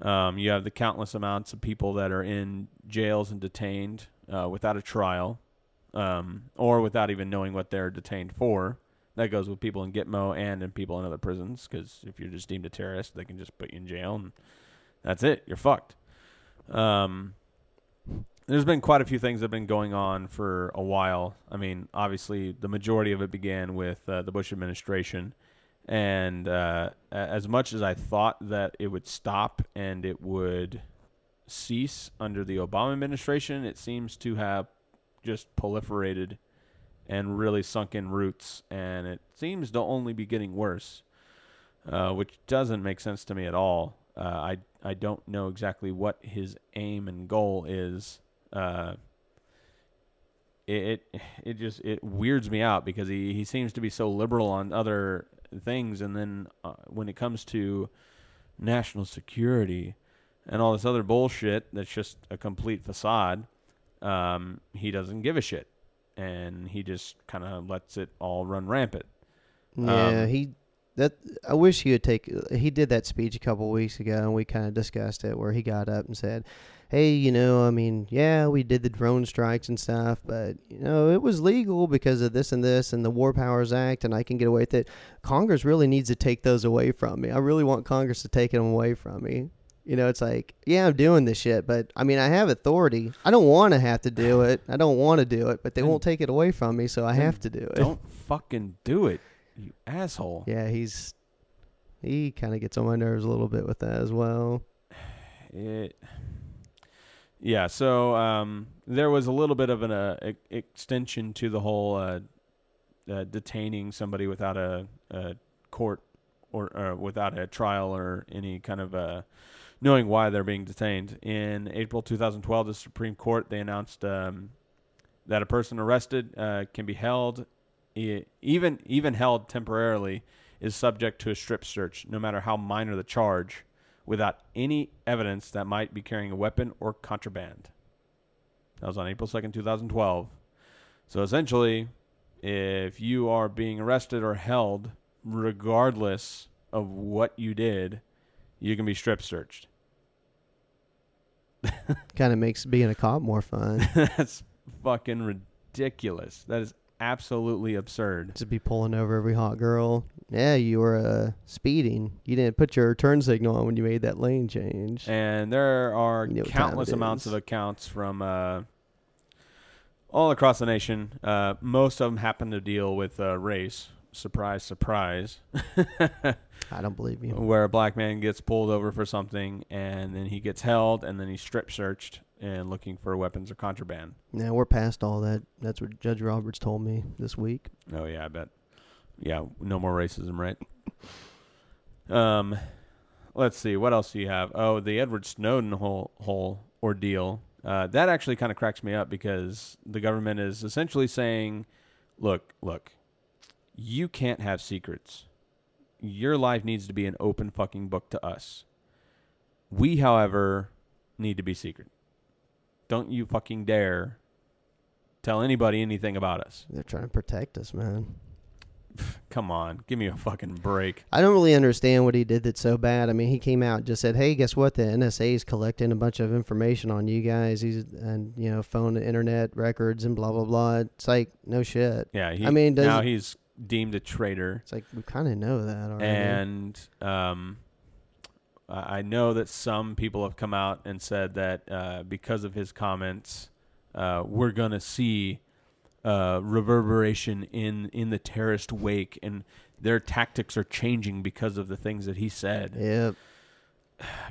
Um, you have the countless amounts of people that are in jails and detained uh, without a trial, um, or without even knowing what they're detained for. That goes with people in Gitmo and in people in other prisons. Because if you're just deemed a terrorist, they can just put you in jail, and that's it. You're fucked. Um, there's been quite a few things that have been going on for a while. I mean, obviously, the majority of it began with uh, the Bush administration, and uh, as much as I thought that it would stop and it would cease under the Obama administration, it seems to have just proliferated and really sunk in roots, and it seems to only be getting worse, uh, which doesn't make sense to me at all. Uh, I I don't know exactly what his aim and goal is. Uh, it, it just it weirds me out because he, he seems to be so liberal on other things, and then uh, when it comes to national security and all this other bullshit that's just a complete facade, um, he doesn't give a shit, and he just kind of lets it all run rampant. Yeah, Um, he that I wish he would take. He did that speech a couple weeks ago, and we kind of discussed it, where he got up and said, "Hey, you know, I mean, yeah, we did the drone strikes and stuff, but you know, it was legal because of this and this and the War Powers Act, and I can get away with it. Congress really needs to take those away from me. I really want Congress to take them away from me." You know, it's like, yeah, I'm doing this shit, but I mean, I have authority. I don't want to have to do it. I don't want to do it, but they won't take it away from me, so I have to do it. Don't fucking do it, you asshole. Yeah, he's he kind of gets on my nerves a little bit with that as well. It, yeah, so um, there was a little bit of an uh, e- extension to the whole uh, uh, detaining somebody without a, a court or uh, without a trial or any kind of uh, knowing why they're being detained. In April 2012, the Supreme Court they announced um, that a person arrested uh, can be held, even even held temporarily, is subject to a strip search, no matter how minor the charge without any evidence that might be carrying a weapon or contraband. That was on April 2nd, 2012. So essentially, if you are being arrested or held, regardless of what you did, you can be strip searched. Kind of makes being a cop more fun. That's fucking ridiculous. That is absolutely absurd. To be pulling over every hot girl. Yeah, you were uh, speeding. You didn't put your turn signal on when you made that lane change. And there are You know countless amounts of accounts from uh, all across the nation. Uh, most of them happen to deal with uh, race. Surprise, surprise. I don't believe you. Where a black man gets pulled over for something and then he gets held and then he's strip searched and looking for weapons or contraband. Now we're past all that. That's what Judge Roberts told me this week. Oh yeah, I bet. Yeah, no more racism, right? Um, let's see. What else do you have? Oh, the Edward Snowden whole whole ordeal. Uh, that actually kind of cracks me up because the government is essentially saying, "Look, look, you can't have secrets. Your life needs to be an open fucking book to us. We, however, need to be secret. Don't you fucking dare tell anybody anything about us." They're trying to protect us, man. Come on, give me a fucking break. I don't really understand what he did that's so bad. I mean, he came out and just said, "Hey, guess what? The NSA is collecting a bunch of information on you guys. He's and you know, phone, internet records, and blah blah blah." It's like no shit. Yeah, he, I mean, does- now he's deemed a traitor, It's like we kind of know that already. and um, I know that some people have come out and said that uh, because of his comments, uh, we're gonna see uh, reverberation in in the terrorist wake, and their tactics are changing because of the things that he said. Yep.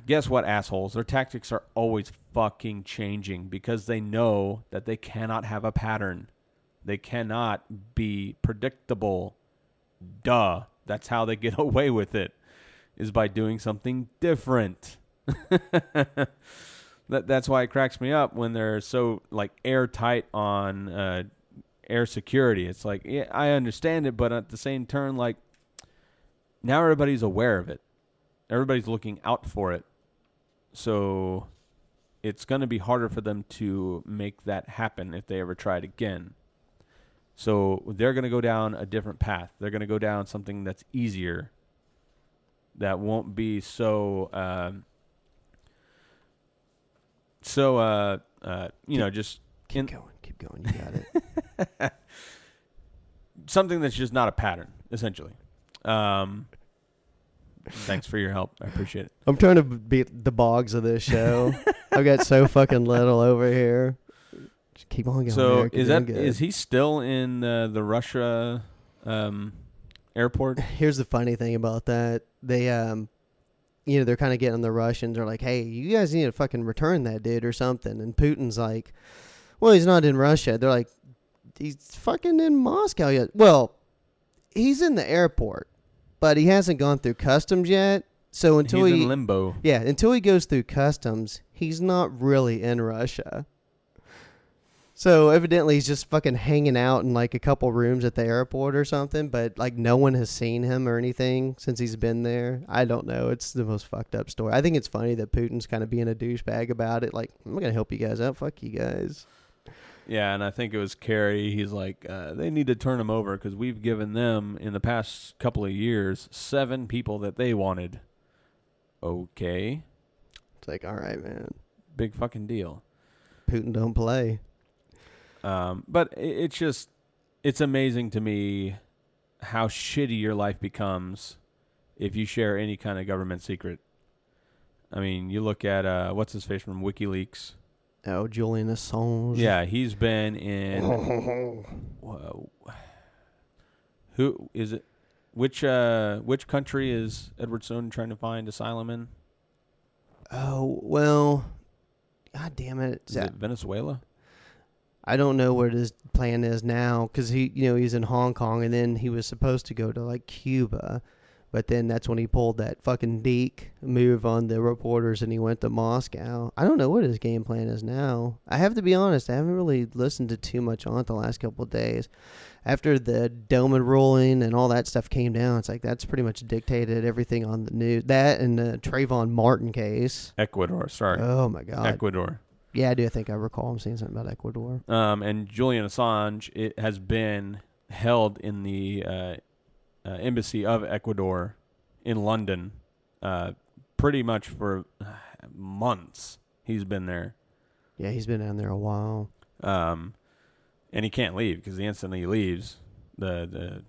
guess what, assholes? Their tactics are always fucking changing because they know that they cannot have a pattern. They cannot be predictable. Duh. That's how they get away with it, is by doing something different. that, that's why it cracks me up when they're so like airtight on uh, air security. It's like, yeah, I understand it, but at the same turn, like now everybody's aware of it everybody's looking out for it. So it's going to be harder for them to make that happen if they ever try it again. So they're going to go down a different path. They're going to go down something that's easier, that won't be so, um, so, uh, uh, you know, just Keep in, going. Keep going. You got it. something that's just not a pattern, essentially. Um, thanks for your help. I appreciate it. I'm trying to beat the Boggs of this show. I've got so fucking little over here. Keep on going. So Eric, is that is he still in uh, the Russia um, airport? Here's the funny thing about that. They um you know, they're kind of getting the Russians are like, "Hey, you guys need to fucking return that dude or something." And Putin's like, "Well, he's not in Russia." They're like, "He's fucking in Moscow yet." Well, he's in the airport, but he hasn't gone through customs yet. So until He's he in limbo. Yeah, until he goes through customs, he's not really in Russia. So evidently he's just fucking hanging out in like a couple rooms at the airport or something, but like no one has seen him or anything since he's been there. I don't know. It's the most fucked up story. I think it's funny that Putin's kind of being a douchebag about it. Like, I'm gonna help you guys out. Fuck you guys. Yeah, and I think it was Kerry. He's like, uh, they need to turn him over because we've given them in the past couple of years seven people that they wanted. Okay, It's like, all right, man. big fucking deal. Putin don't play. Um, but i it's just, it's amazing to me how shitty your life becomes if you share any kind of government secret. I mean, you look at uh, what's his face from WikiLeaks. Oh, Julian Assange. Yeah, he's been in. Whoa. Who is it? Which uh, which country is Edward Snowden trying to find asylum in? Oh well. God damn it. Is it Venezuela? I don't know what his plan is now because he, you know, he's in Hong Kong and then he was supposed to go to like Cuba, but then that's when he pulled that fucking Deke move on the reporters and he went to Moscow. I don't know what his game plan is now. I have to be honest, I haven't really listened to too much on it the last couple of days. After the DOMA ruling and all that stuff came down, it's like that's pretty much dictated everything on the news. That and the Trayvon Martin case. Ecuador, sorry, Oh my god. Ecuador. Yeah, I do think I recall him saying something about Ecuador. Um, and Julian Assange it has been held in the uh, uh, embassy of Ecuador in London, uh, pretty much for months. He's been there. Yeah, he's been down there a while. um, and he can't leave because the instant he leaves, the the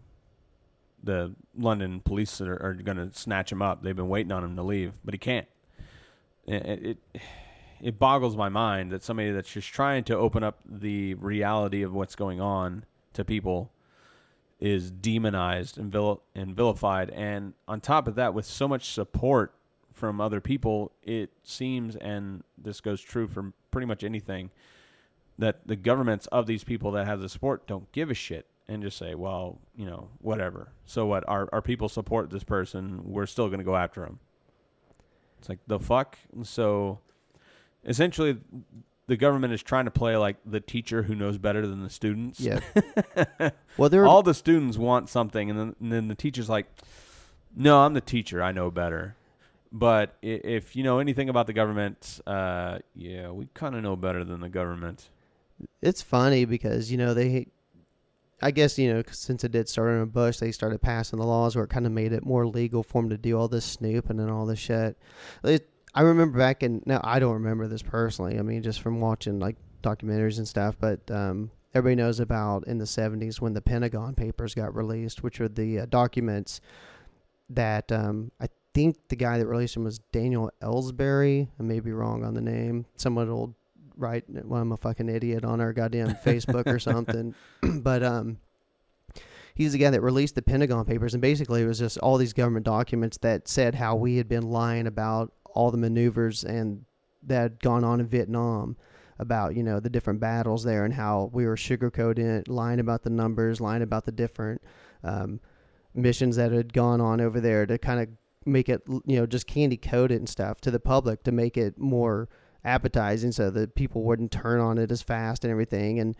the London police are, are going to snatch him up. They've been waiting on him to leave, but he can't. It, it it boggles my mind that somebody that's just trying to open up the reality of what's going on to people is demonized and, vil- and vilified, and on top of that, with so much support from other people, it seems, and this goes true for pretty much anything that the governments of these people that have the support don't give a shit and just say, well, you know, whatever. So what? Our our people support this person. We're still going to go after him. It's like the fuck. So essentially, the government is trying to play like the teacher who knows better than the students. Yeah. well, there. All the students want something, and then, and then the teacher's like, "No, I'm the teacher. I know better." But if you know anything about the government, uh, yeah, we kind of know better than the government. it's funny because you know they. I guess you know since it did start in Bush, they started passing the laws where it kind of made it more legal for them to do all this snoop and then all this shit. It, I remember back in now I don't remember this personally. I mean, just from watching like documentaries and stuff, but um, everybody knows about in the '70s when the Pentagon Papers got released, which are the uh, documents that um, I think the guy that released them was Daniel Ellsbury. I may be wrong on the name. Someone will write, well, I'm a fucking idiot on our goddamn Facebook or something. but um, he's the guy that released the Pentagon Papers, and basically it was just all these government documents that said how we had been lying about all the maneuvers and that had gone on in Vietnam. About you know the different battles there and how we were sugarcoating it, lying about the numbers, lying about the different um, missions that had gone on over there to kind of make it you know just candy coat it and stuff to the public to make it more appetizing so that people wouldn't turn on it as fast and everything and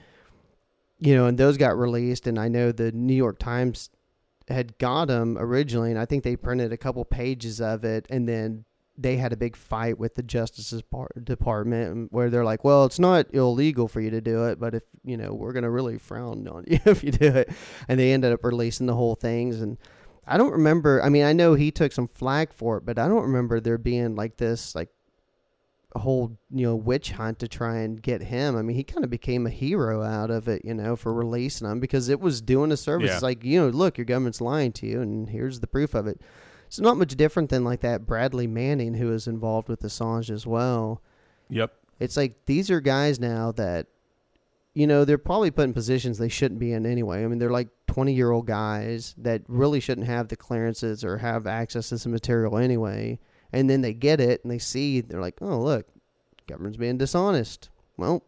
you know and those got released and i know the new york times had got them originally and i think they printed a couple pages of it and then they had a big fight with the justice department um, where they're like well it's not illegal for you to do it but if you know we're going to really frown on you if you do it and they ended up releasing the whole things and I don't remember. I mean, I know he took some flack for it, but I don't remember there being like this, like a whole you know witch hunt to try and get him. I mean, he kind of became a hero out of it, you know, for releasing him because it was doing a service. Yeah. It's like you know, look, your government's lying to you, and here's the proof of it. It's not much different than like that Bradley Manning who is involved with Assange as well Yep. it's like these are guys now that you know, they're probably put in positions they shouldn't be in anyway. I mean, they're like 20 year old guys that really shouldn't have the clearances or have access to some material anyway. And then they get it and they see, they're like, oh, look, government's being dishonest. Well,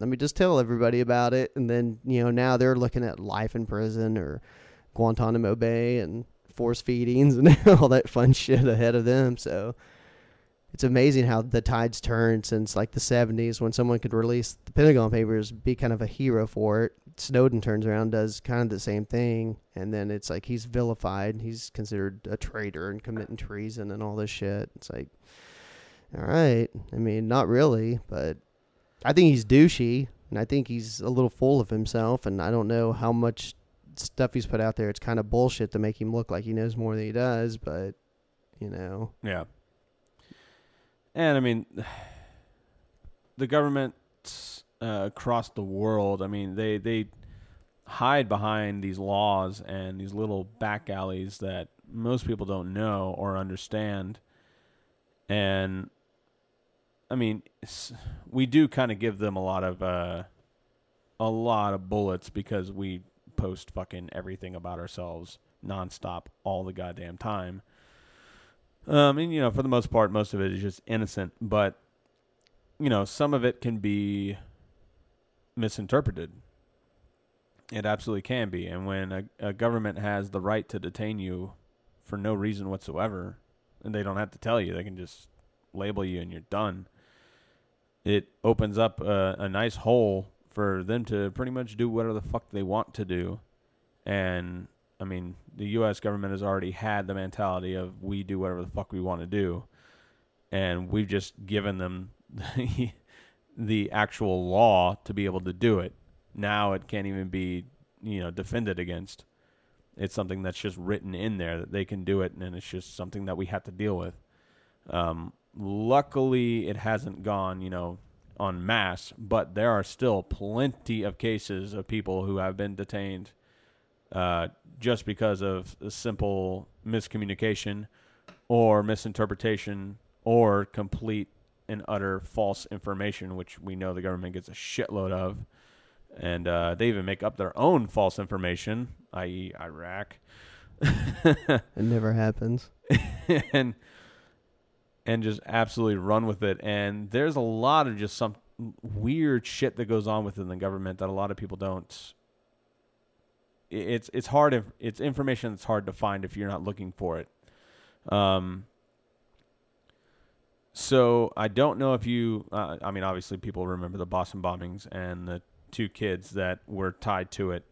let me just tell everybody about it. And then, you know, now they're looking at life in prison or Guantanamo Bay and force feedings and all that fun shit ahead of them. So it's amazing how the tides turned since like the 70s when someone could release the Pentagon Papers, be kind of a hero for it. Snowden turns around, does kind of the same thing, and then it's like he's vilified. He's considered a traitor and committing treason and all this shit. It's like, all right. I mean, not really, but I think he's douchey, and I think he's a little full of himself, and I don't know how much stuff he's put out there. It's kind of bullshit to make him look like he knows more than he does, but you know, Yeah. And I mean, the government uh, across the world, I mean, they they hide behind these laws and these little back alleys that most people don't know or understand. And I mean, we do kind of give them a lot of uh, a lot of bullets because we post fucking everything about ourselves nonstop all the goddamn time. Um, and you know, for the most part, most of it is just innocent, but you know, some of it can be misinterpreted. It absolutely can be, and when a, a government has the right to detain you for no reason whatsoever, and they don't have to tell you, they can just label you and you're done. It opens up a, a nice hole for them to pretty much do whatever the fuck they want to do, and I mean, the U.S. government has already had the mentality of we do whatever the fuck we want to do, and we've just given them the, actual law to be able to do it. Now it can't even be, you know, defended against. It's something that's just written in there that they can do it, and it's just something that we have to deal with. Um, luckily, it hasn't gone, you know, en mass, but there are still plenty of cases of people who have been detained uh, just because of a simple miscommunication or misinterpretation or complete and utter false information, which we know the government gets a shitload of. And uh, they even make up their own false information, i.e., Iraq. it never happens. and and just absolutely run with it. And there's a lot of just some weird shit that goes on within the government that a lot of people don't. It's it's hard if it's information that's hard to find if you're not looking for it. Um. So I don't know if you. Uh, I mean, obviously, people remember the Boston bombings and the two kids that were tied to it.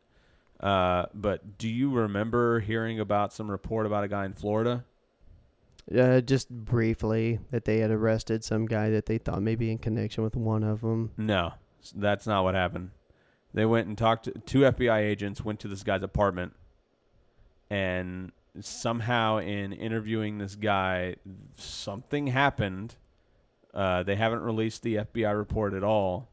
Uh, but do you remember hearing about some report about a guy in Florida? Uh, just briefly, that they had arrested some guy that they thought may be in connection with one of them. No, that's not what happened. They went and talked to two FBI agents, went to this guy's apartment, and somehow in interviewing this guy, something happened. Uh, they haven't released the FBI report at all,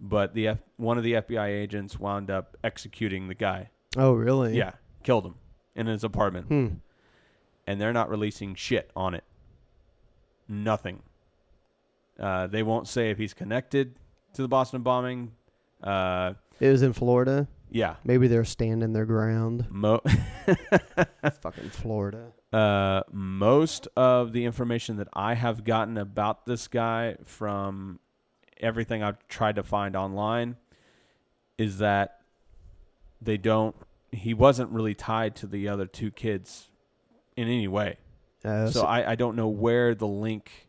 but the F- one of the FBI agents wound up executing the guy. Oh, really? Yeah, killed him in his apartment, Hmm. And they're not releasing shit on it. Nothing. Uh, they won't say if he's connected to the Boston bombing. Uh, It was in Florida. yeah, Maybe they're standing their ground. Mo- Fucking Florida. uh, most of the information that I have gotten about this guy from everything I've tried to find online is that they don't. He wasn't really tied to the other two kids in any way. Uh, so I, I don't know where the link.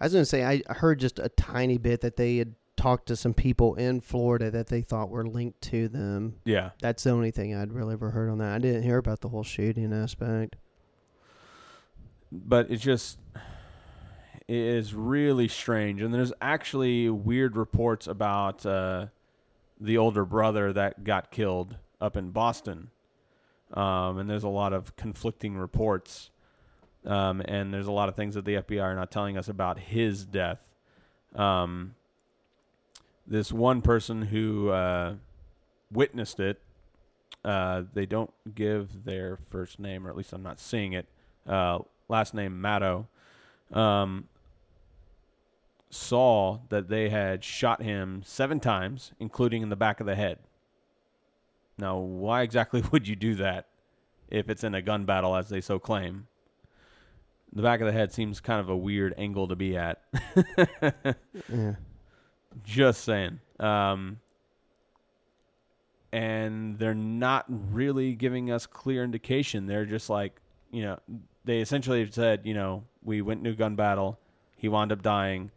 I was going to say, I heard just a tiny bit that they had talked to some people in Florida that they thought were linked to them. Yeah, That's the only thing I'd really ever heard on that. I didn't hear about the whole shooting aspect. but it just it is really strange and there's actually weird reports about uh, the older brother that got killed up in boston um, and there's a lot of conflicting reports um, and there's a lot of things that the fbi are not telling us about his death. Um, this one person who uh, witnessed it uh, they don't give their first name or at least i'm not seeing it. Uh, last name Matto, um, saw that they had shot him seven times, including in the back of the head. Now, why exactly would you do that if it's in a gun battle, as they so claim? The back of the head seems kind of a weird angle to be at. Yeah. Just saying. Um, and they're not really giving us clear indication. They're just like, you know, they essentially said, you know, we went into a gun battle. He wound up dying.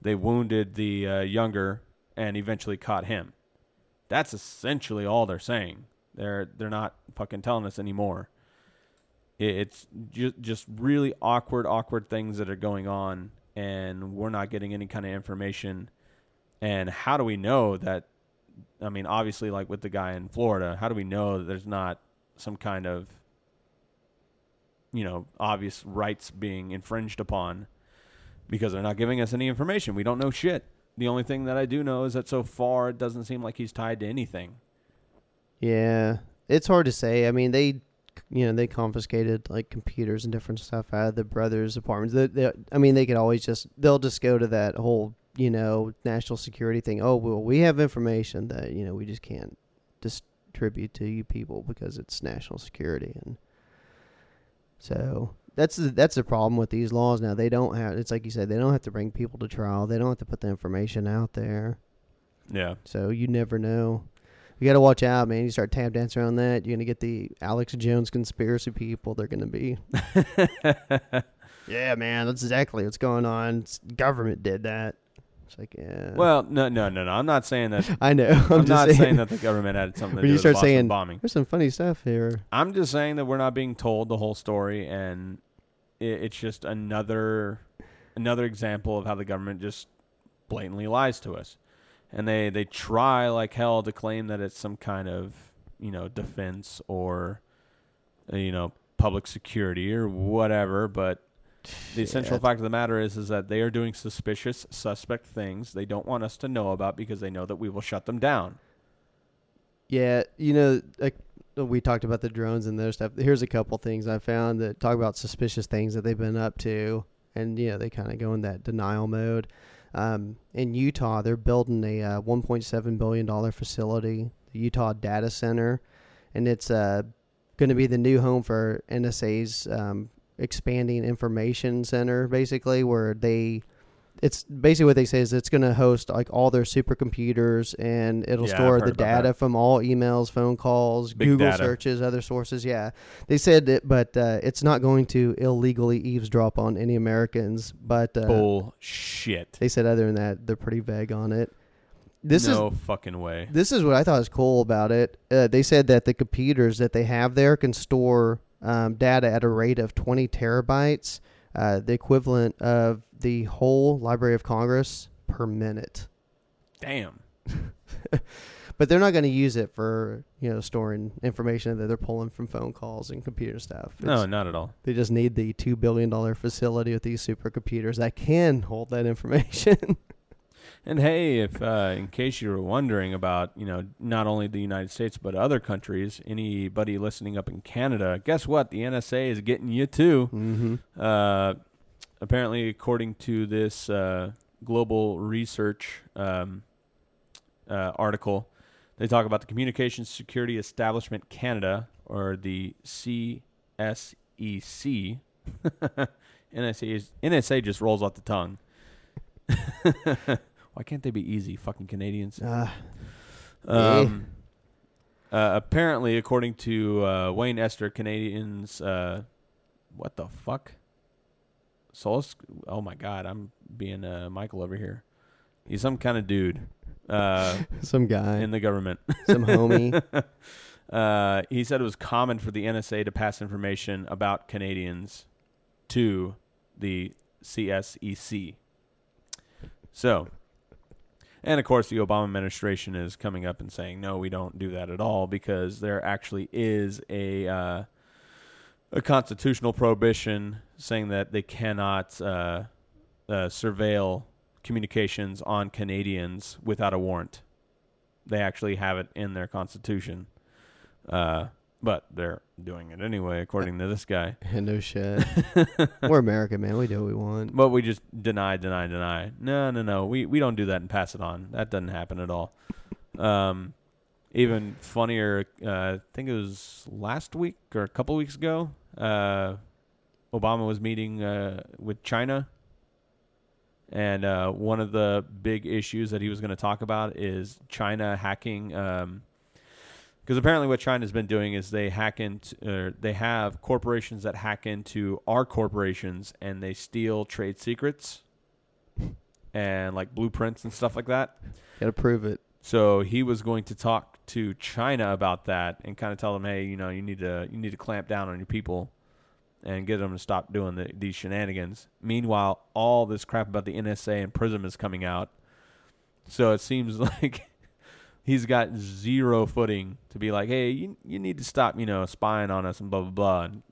They wounded the uh, younger and eventually caught him. That's essentially all they're saying. They're they're not fucking telling us anymore. It's just just really awkward, awkward things that are going on, and we're not getting any kind of information. And how do we know that? I mean, obviously, like with the guy in Florida, how do we know that there's not some kind of, you know, obvious rights being infringed upon because they're not giving us any information? We don't know shit. The only thing that I do know is that so far it doesn't seem like he's tied to anything. Yeah, it's hard to say. I mean, they, you know, they confiscated like computers and different stuff out of the brothers' apartments. They, they, I mean, they could always just they'll just go to that whole you know national security thing. Oh well, we have information that you know we just can't distribute to you people because it's national security, and so that's the, that's the problem with these laws now. They don't have. It's like you said, they don't have to bring people to trial. They don't have to put the information out there. Yeah. So you never know. You got to watch out, man. You start tap dancing around that, you're gonna get the Alex Jones conspiracy people. They're gonna be, yeah, man. That's exactly what's going on. It's, government did that. It's like, yeah. Well, no, no, no, no. I'm not saying that. I know. I'm, I'm, just not saying, saying that the government had something to When do you with start the Boston saying- bombing. there's some funny stuff here. I'm just saying that we're not being told the whole story, and it's just another another example of how the government just blatantly lies to us, and they they try like hell to claim that it's some kind of you know defense or uh, you know public security or whatever, but the essential fact of the matter is is that they are doing suspicious suspect things they don't want us to know about because they know that we will shut them down. Yeah, you know, like we talked about the drones and their stuff. Here's a couple things I found that talk about suspicious things that they've been up to, and you know they kind of go in that denial mode. Um, in Utah, they're building a uh, 1.7 billion dollar facility, the Utah Data Center, and it's uh, going to be the new home for NSA's um, expanding information center, basically, where they it's basically what they say is it's going to host like all their supercomputers and it'll Yeah, store the data from all emails, phone calls, Big Google data. searches, other sources. Yeah, they said it, but uh, it's not going to illegally eavesdrop on any Americans. But uh, Bullshit. they said other than that, they're pretty vague on it. This is no fucking way. this is what I thought was cool about it. Uh, they said that the computers that they have there can store um, data at a rate of 20 terabytes, uh, the equivalent of the whole Library of Congress per minute. Damn. But they're not going to use it for you know storing information that they're pulling from phone calls and computer stuff. No, not at all. they just need the two billion dollar facility with these supercomputers that can hold that information. And hey, if uh, in case you were wondering about, you know, not only the United States but other countries, anybody listening up in Canada, guess what? The NSA is getting you too. mm-hmm. Uh, apparently, according to this uh, global research um, uh, article, they talk about the Communications Security Establishment Canada, or the CSEC. NSA, is, NSA just rolls off the tongue. Why can't they be easy, fucking Canadians? Uh, Um, uh, apparently, according to uh, Wayne Esther, Canadians, uh, what the fuck? Solis? Oh my god, I'm being uh, Michael over here. He's some kind of dude uh, some guy, in the government. some homie. Uh, he said it was common for the NSA to pass information about Canadians to the CSEC. So, and of course, the Obama administration is coming up and saying, no, we don't do that at all because there actually is a uh, a constitutional prohibition saying that they cannot uh, uh, surveil communications on Canadians without a warrant. They actually have it in their constitution. Uh, but they're doing it anyway, according to this guy. no shit. We're American, man. We do what we want. But we just deny, deny, deny. No, no, no. We we don't do that and pass it on. That doesn't happen at all. Um, even funnier. Uh, I think it was last week or a couple weeks ago. Uh, Obama was meeting uh, with China, and uh, one of the big issues that he was going to talk about is China hacking. Um, because apparently, what China's been doing is they hack into, or they have corporations that hack into our corporations and they steal trade secrets and like blueprints and stuff like that. Got to prove it. So he was going to talk to China about that and kind of tell them, hey, you know, you need to you need to clamp down on your people and get them to stop doing the, these shenanigans. Meanwhile, all this crap about the NSA and Prism is coming out. So it seems like he's got zero footing to be like, hey, you you need to stop, you know, spying on us and blah blah blah. And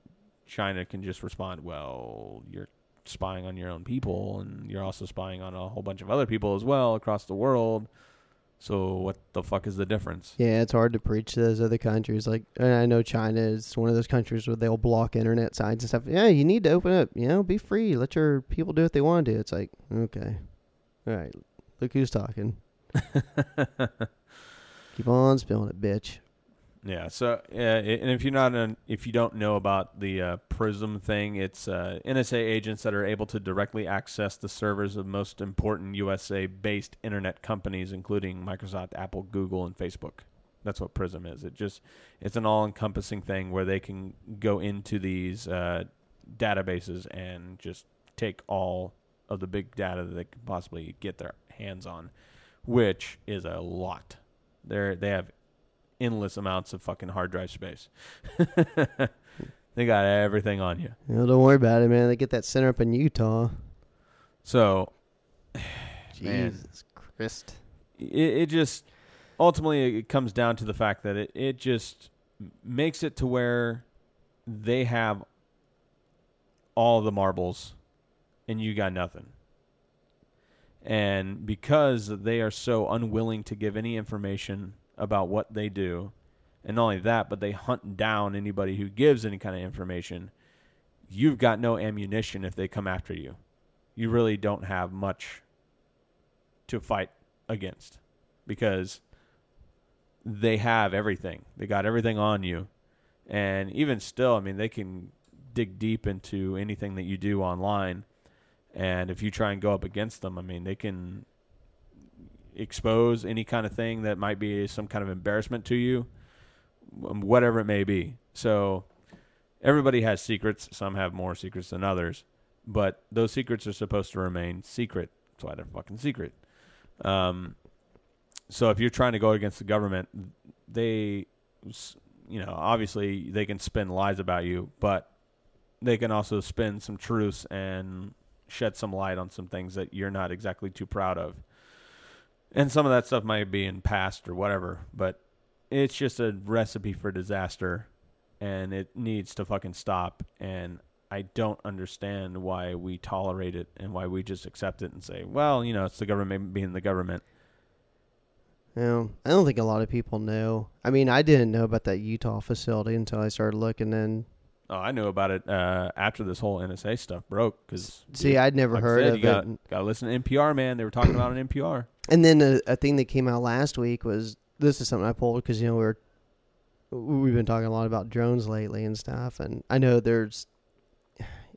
China can just respond, well, you're spying on your own people, and you're also spying on a whole bunch of other people as well across the world. So what the fuck is the difference? Yeah, it's hard to preach to those other countries. Like, and I know China is one of those countries where they'll block internet sites and stuff. Yeah, you need to open up. You know, be free. Let your people do what they want to do. It's like, okay, all right. Look who's talking. Keep on spilling it, bitch. Yeah. So, uh, and if you're not, an, if you don't know about the uh, Prism thing, it's uh, NSA agents that are able to directly access the servers of most important USA-based internet companies, including Microsoft, Apple, Google, and Facebook. That's what Prism is. It just it's an all-encompassing thing where they can go into these uh, databases and just take all of the big data that they could possibly get their hands on, which is a lot. They're they have endless amounts of fucking hard drive space. they got everything on you. You know, don't worry about it, man. They get that center up in Utah. So Man. Jesus Christ. it, it just ultimately it comes down to the fact that it, it just makes it to where they have all the marbles and you got nothing. And because they are so unwilling to give any information about what they do, and not only that, but they hunt down anybody who gives any kind of information, you've got no ammunition if they come after you. You really don't have much to fight against because they have everything. They got everything on you. And even still, I mean, they can dig deep into anything that you do online. And if you try and go up against them, I mean, they can expose any kind of thing that might be some kind of embarrassment to you, um, whatever it may be. So everybody has secrets. Some have more secrets than others, but those secrets are supposed to remain secret. That's why they're fucking secret. Um, so if you're trying to go against the government, they, you know, obviously they can spin lies about you, but they can also spin some truths and shed some light on some things that you're not exactly too proud of. And some of that stuff might be in past or whatever, but it's just a recipe for disaster and it needs to fucking stop and I don't understand why we tolerate it and why we just accept it and say, well, you know, it's the government being the government. Know, I don't think a lot of people know. I mean, I didn't know about that Utah facility until I started looking. And Oh, I knew about it uh, after this whole NSA stuff broke. Cause see, I'd never like heard said, of you it. got, to listen to NPR, man. They were talking about on NPR. And then a, a thing that came out last week was this is something I pulled because you know we are we've been talking a lot about drones lately and stuff, and I know there's,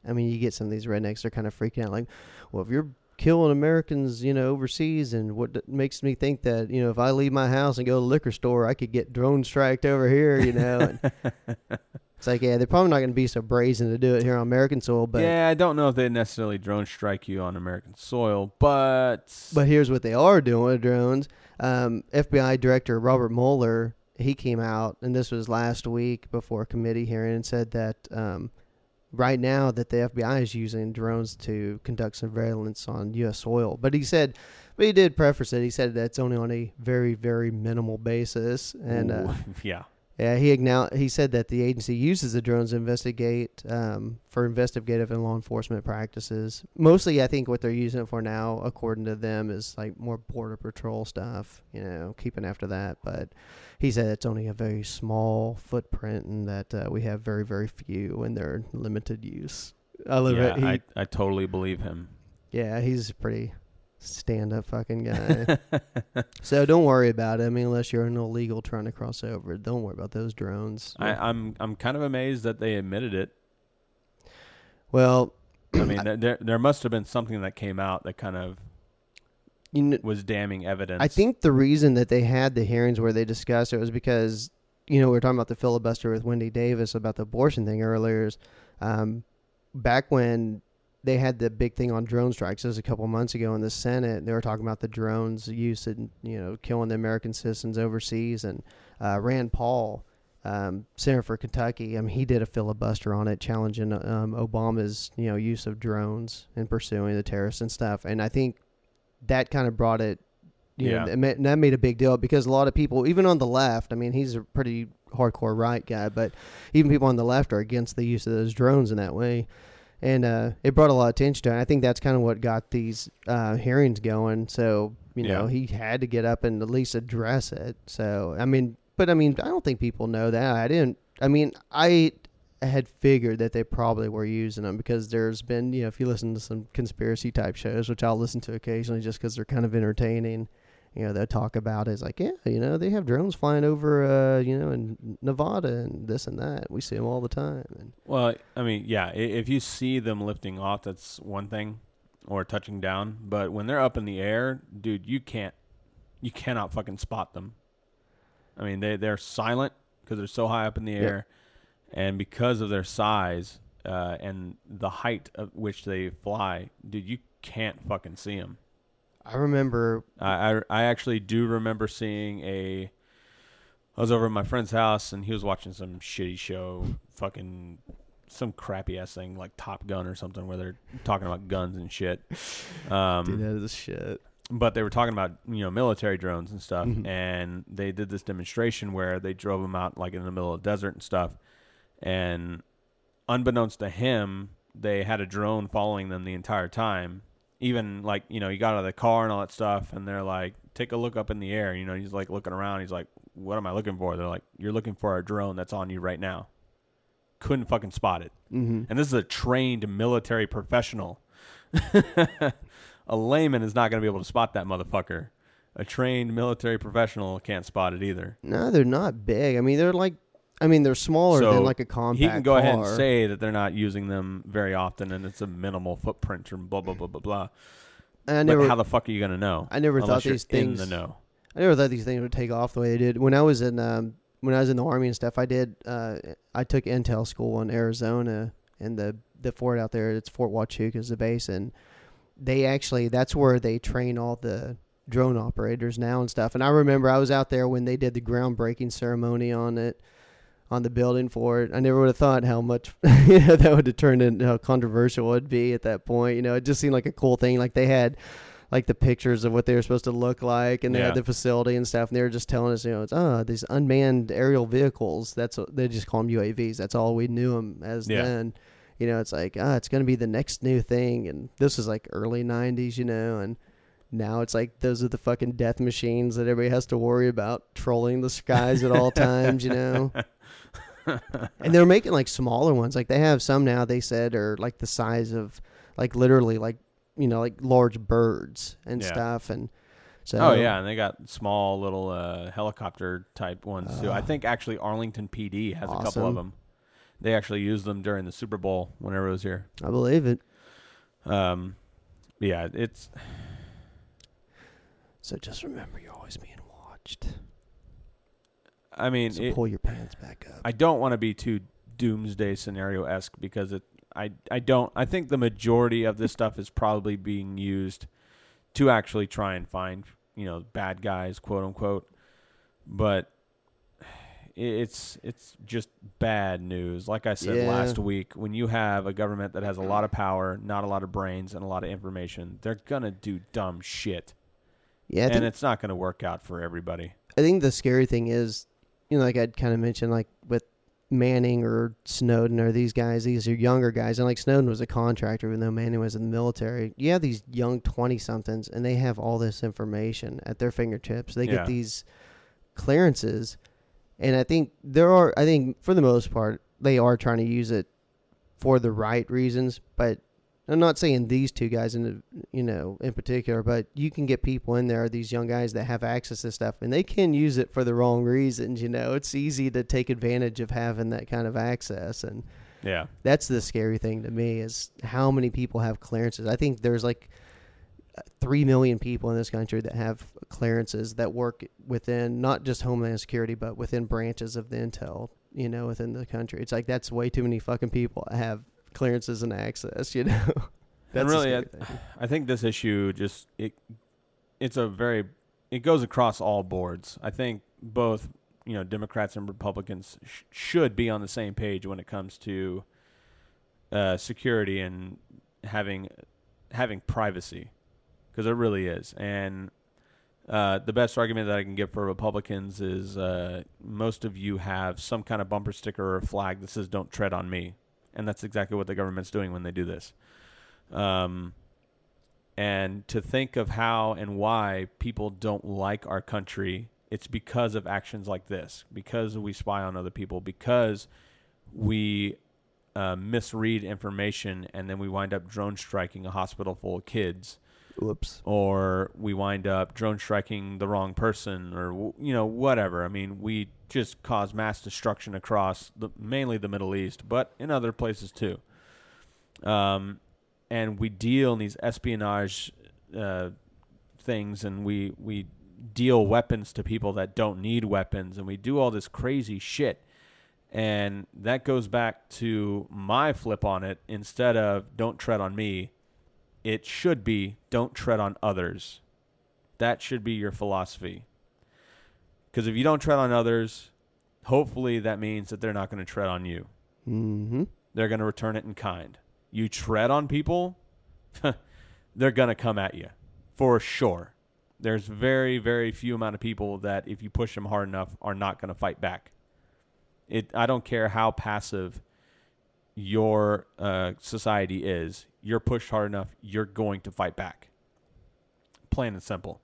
I mean, you get some of these rednecks they're kind of freaking out like, well, if you're killing Americans, you know, overseas, and what d- makes me think that you know if I leave my house and go to the liquor store, I could get drone striked over here, you know. And it's like, yeah, they're probably not going to be so brazen to do it here on American soil, but yeah, I don't know if they necessarily drone strike you on American soil, but But here's what they are doing with drones. Um, FBI Director Robert Mueller, he came out, and this was last week before a committee hearing, and said that um, right now that the FBI is using drones to conduct surveillance on U.S. soil. But he said, but he did preface it. He said that's only on a very, very minimal basis, and uh, yeah, Yeah, he acknow- he said that the agency uses the drones to investigate um, for investigative and law enforcement practices. Mostly, I think what they're using it for now, according to them, is like more border patrol stuff. You know, keeping after that. But he said it's only a very small footprint, and that uh, we have very very few, and they're limited use. I love yeah, it. He, I, I totally believe him. yeah, he's pretty stand up fucking guy. so don't worry about it. I mean, unless you're an illegal trying to cross over, don't worry about those drones. I, I'm I'm kind of amazed that they admitted it. well, I mean, there- there there must have been something that came out that kind of you know, was damning evidence. I think the reason that they had the hearings where they discussed it was because, you know, we were talking about the filibuster with Wendy Davis about the abortion thing earlier. is, Um, back when they had the big thing on drone strikes, this was a couple months ago in the Senate, they were talking about the drones use in, you know, killing the American citizens overseas. And uh, Rand Paul, um, senator for Kentucky, I mean, he did a filibuster on it, challenging um, Obama's, you know, use of drones and pursuing the terrorists and stuff. And I think that kind of brought it you know, Yeah. and that made a big deal because a lot of people, even on the left, I mean, he's a pretty hardcore right guy, but even people on the left are against the use of those drones in that way. And uh, it brought a lot of attention to it. I think that's kind of what got these uh, hearings going. So, you know, he had to get up and at least address it. So, I mean, but I mean, I don't think people know that. I didn't, I mean, I had figured that they probably were using them because there's been, you know, if you listen to some conspiracy type shows, which I'll listen to occasionally just because they're kind of entertaining, you know, they'll talk about it. It's like, yeah, you know, they have drones flying over, uh, you know, in Nevada and this and that. We see them all the time. And Well, I mean, yeah, if you see them lifting off, that's one thing, or touching down. But when they're up in the air, dude, you can't, you cannot fucking spot them. I mean, they they're silent because they're so high up in the Yep. air, and because of their size uh, and the height at which they fly, dude, you can't fucking see them. I remember, I, I I actually do remember seeing a. I was over at my friend's house and he was watching some shitty show, fucking some crappy ass thing like Top Gun or something where they're talking about guns and shit. Um, dude, that is shit. but they were talking about you know military drones and stuff, Mhm. and they did this demonstration where they drove them out like in the middle of the desert and stuff, and unbeknownst to him, they had a drone following them the entire time. Even like you know, he got out of the car and all that stuff, and they're like, "Take a look up in the air." You know, he's like looking around. He's like, "What am I looking for?" They're like, "You're looking for our drone that's on you right now." Couldn't fucking spot it. hmm And this is a trained military professional. a layman is not going to be able to spot that motherfucker. A trained military professional can't spot it either. No, they're not big. I mean, they're like, I mean, they're smaller So than like a compact he can go ahead and car. say that they're not using them very often and it's a minimal footprint or blah blah blah blah blah. And I but never, how the fuck are you going to know? I never unless thought you're these in things. the know. I never thought these things would take off the way they did. When I was in um, when I was in the army and stuff, I did. Uh, I took intel school in Arizona, and the the fort out there, it's Fort Huachuca is the base, and they actually that's where they train all the drone operators now and stuff. And I remember I was out there when they did the groundbreaking ceremony on it. On the building for it, I never would have thought how much you know, that would have turned into how controversial it would be at that point. You know, it just seemed like a cool thing. Like they had like the pictures of what they were supposed to look like, and they Yeah. had the facility and stuff, and they were just telling us, you know, it's oh these unmanned aerial vehicles. That's what- they just call them UAVs. That's all we knew them as Yeah. then. You know, it's like ah, it's gonna be the next new thing, and this was like early '90s, you know, and now it's like those are the fucking death machines that everybody has to worry about trolling the skies at all times, you know. and they're making like smaller ones. Like they have some now. They said are like the size of like literally like you know like large birds and Yeah. stuff. And so Oh yeah, and they got small little uh, helicopter type ones too. I Oh. think actually Arlington PD has a couple of them. They actually used them during the Super Bowl whenever it was here. I believe it. Um, yeah, it's So just remember, you're always being watched. I mean, So it, pull your pants back up. I don't want to be too doomsday scenario esque because it. I I don't. I think the majority of this stuff is probably being used to actually try and find you know bad guys, quote unquote. But it's it's just bad news. Like I said Yeah. last week, when you have a government that has a lot of power, not a lot of brains, and a lot of information, they're gonna do dumb shit, yeah, I and think, it's not gonna work out for everybody. I think the scary thing is you know, like I'd kind of mentioned, like with Manning or Snowden or these guys, these are younger guys, and like Snowden was a contractor, even though Manning was in the military. You have these young twenty somethings, and they have all this information at their fingertips. They Yeah. get these clearances, and I think there are. I think for the most part, they are trying to use it for the right reasons, but I'm not saying these two guys in the, you know in particular, but you can get people in there, these young guys that have access to stuff, and they can use it for the wrong reasons. You know, it's easy to take advantage of having that kind of access, and Yeah. that's the scary thing to me is how many people have clearances. I think there's like three million people in this country that have clearances that work within not just Homeland Security, but within branches of the intel. You know, within the country, it's like that's way too many fucking people have clearances and access. You know, that's the really, I-. I think this issue just it it's a very it goes across all boards. I think both you know Democrats and Republicans sh- should be on the same page when it comes to uh, security and having having privacy because it really is. And uh, the best argument that I can give for Republicans is uh, most of you have some kind of bumper sticker or flag that says "Don't tread on me," and that's exactly what the government's doing when they do this. Um, and to think of how and why people don't like our country, it's because of actions like this, because we spy on other people, because we uh, misread information and then we wind up drone striking a hospital full of kids Whoops. or we wind up drone striking the wrong person or you know whatever. I mean we just cause mass destruction across the, mainly the middle east but in other places too. Um, and we deal in these espionage uh, things and we we deal weapons to people that don't need weapons and we do all this crazy shit. And that goes back to my flip on it instead of don't tread on me it should be don't tread on others. That should be your philosophy. Because if you don't tread on others, hopefully that means that they're not going to tread on you. Mm-hmm. They're going to return it in kind. You tread on people, they're going to come at you for sure. There's very, very few amount of people that, if you push them hard enough, are not going to fight back. It. I don't care how passive your uh, society is. You're pushed hard enough, you're going to fight back. Plain and simple.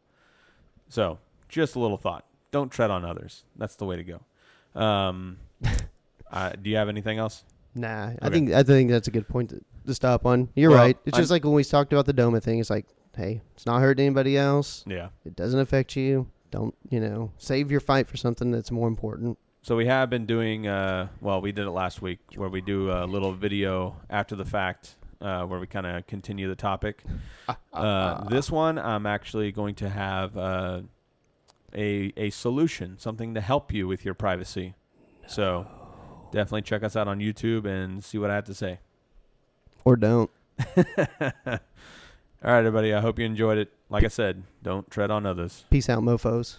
So, just a little thought. Don't tread on others. That's the way to go. Um, uh, do you have anything else? Nah, I think I think that's a good point to, to stop on. You're Well, right. It's just I'm- like when we talked about the DOMA thing. It's like, hey, it's not hurting anybody else. Yeah. It doesn't affect you. Don't you know? Save your fight for something that's more important. So we have been doing. Uh, well, we did it last week, where we do a little video after the fact, uh, where we kind of continue the topic. Uh, this one, I'm actually going to have uh, a a solution, something to help you with your privacy. So definitely check us out on YouTube and see what I have to say. Or don't. All right, everybody. I hope you enjoyed it. Like I said, don't tread on others. Peace out, mofo's.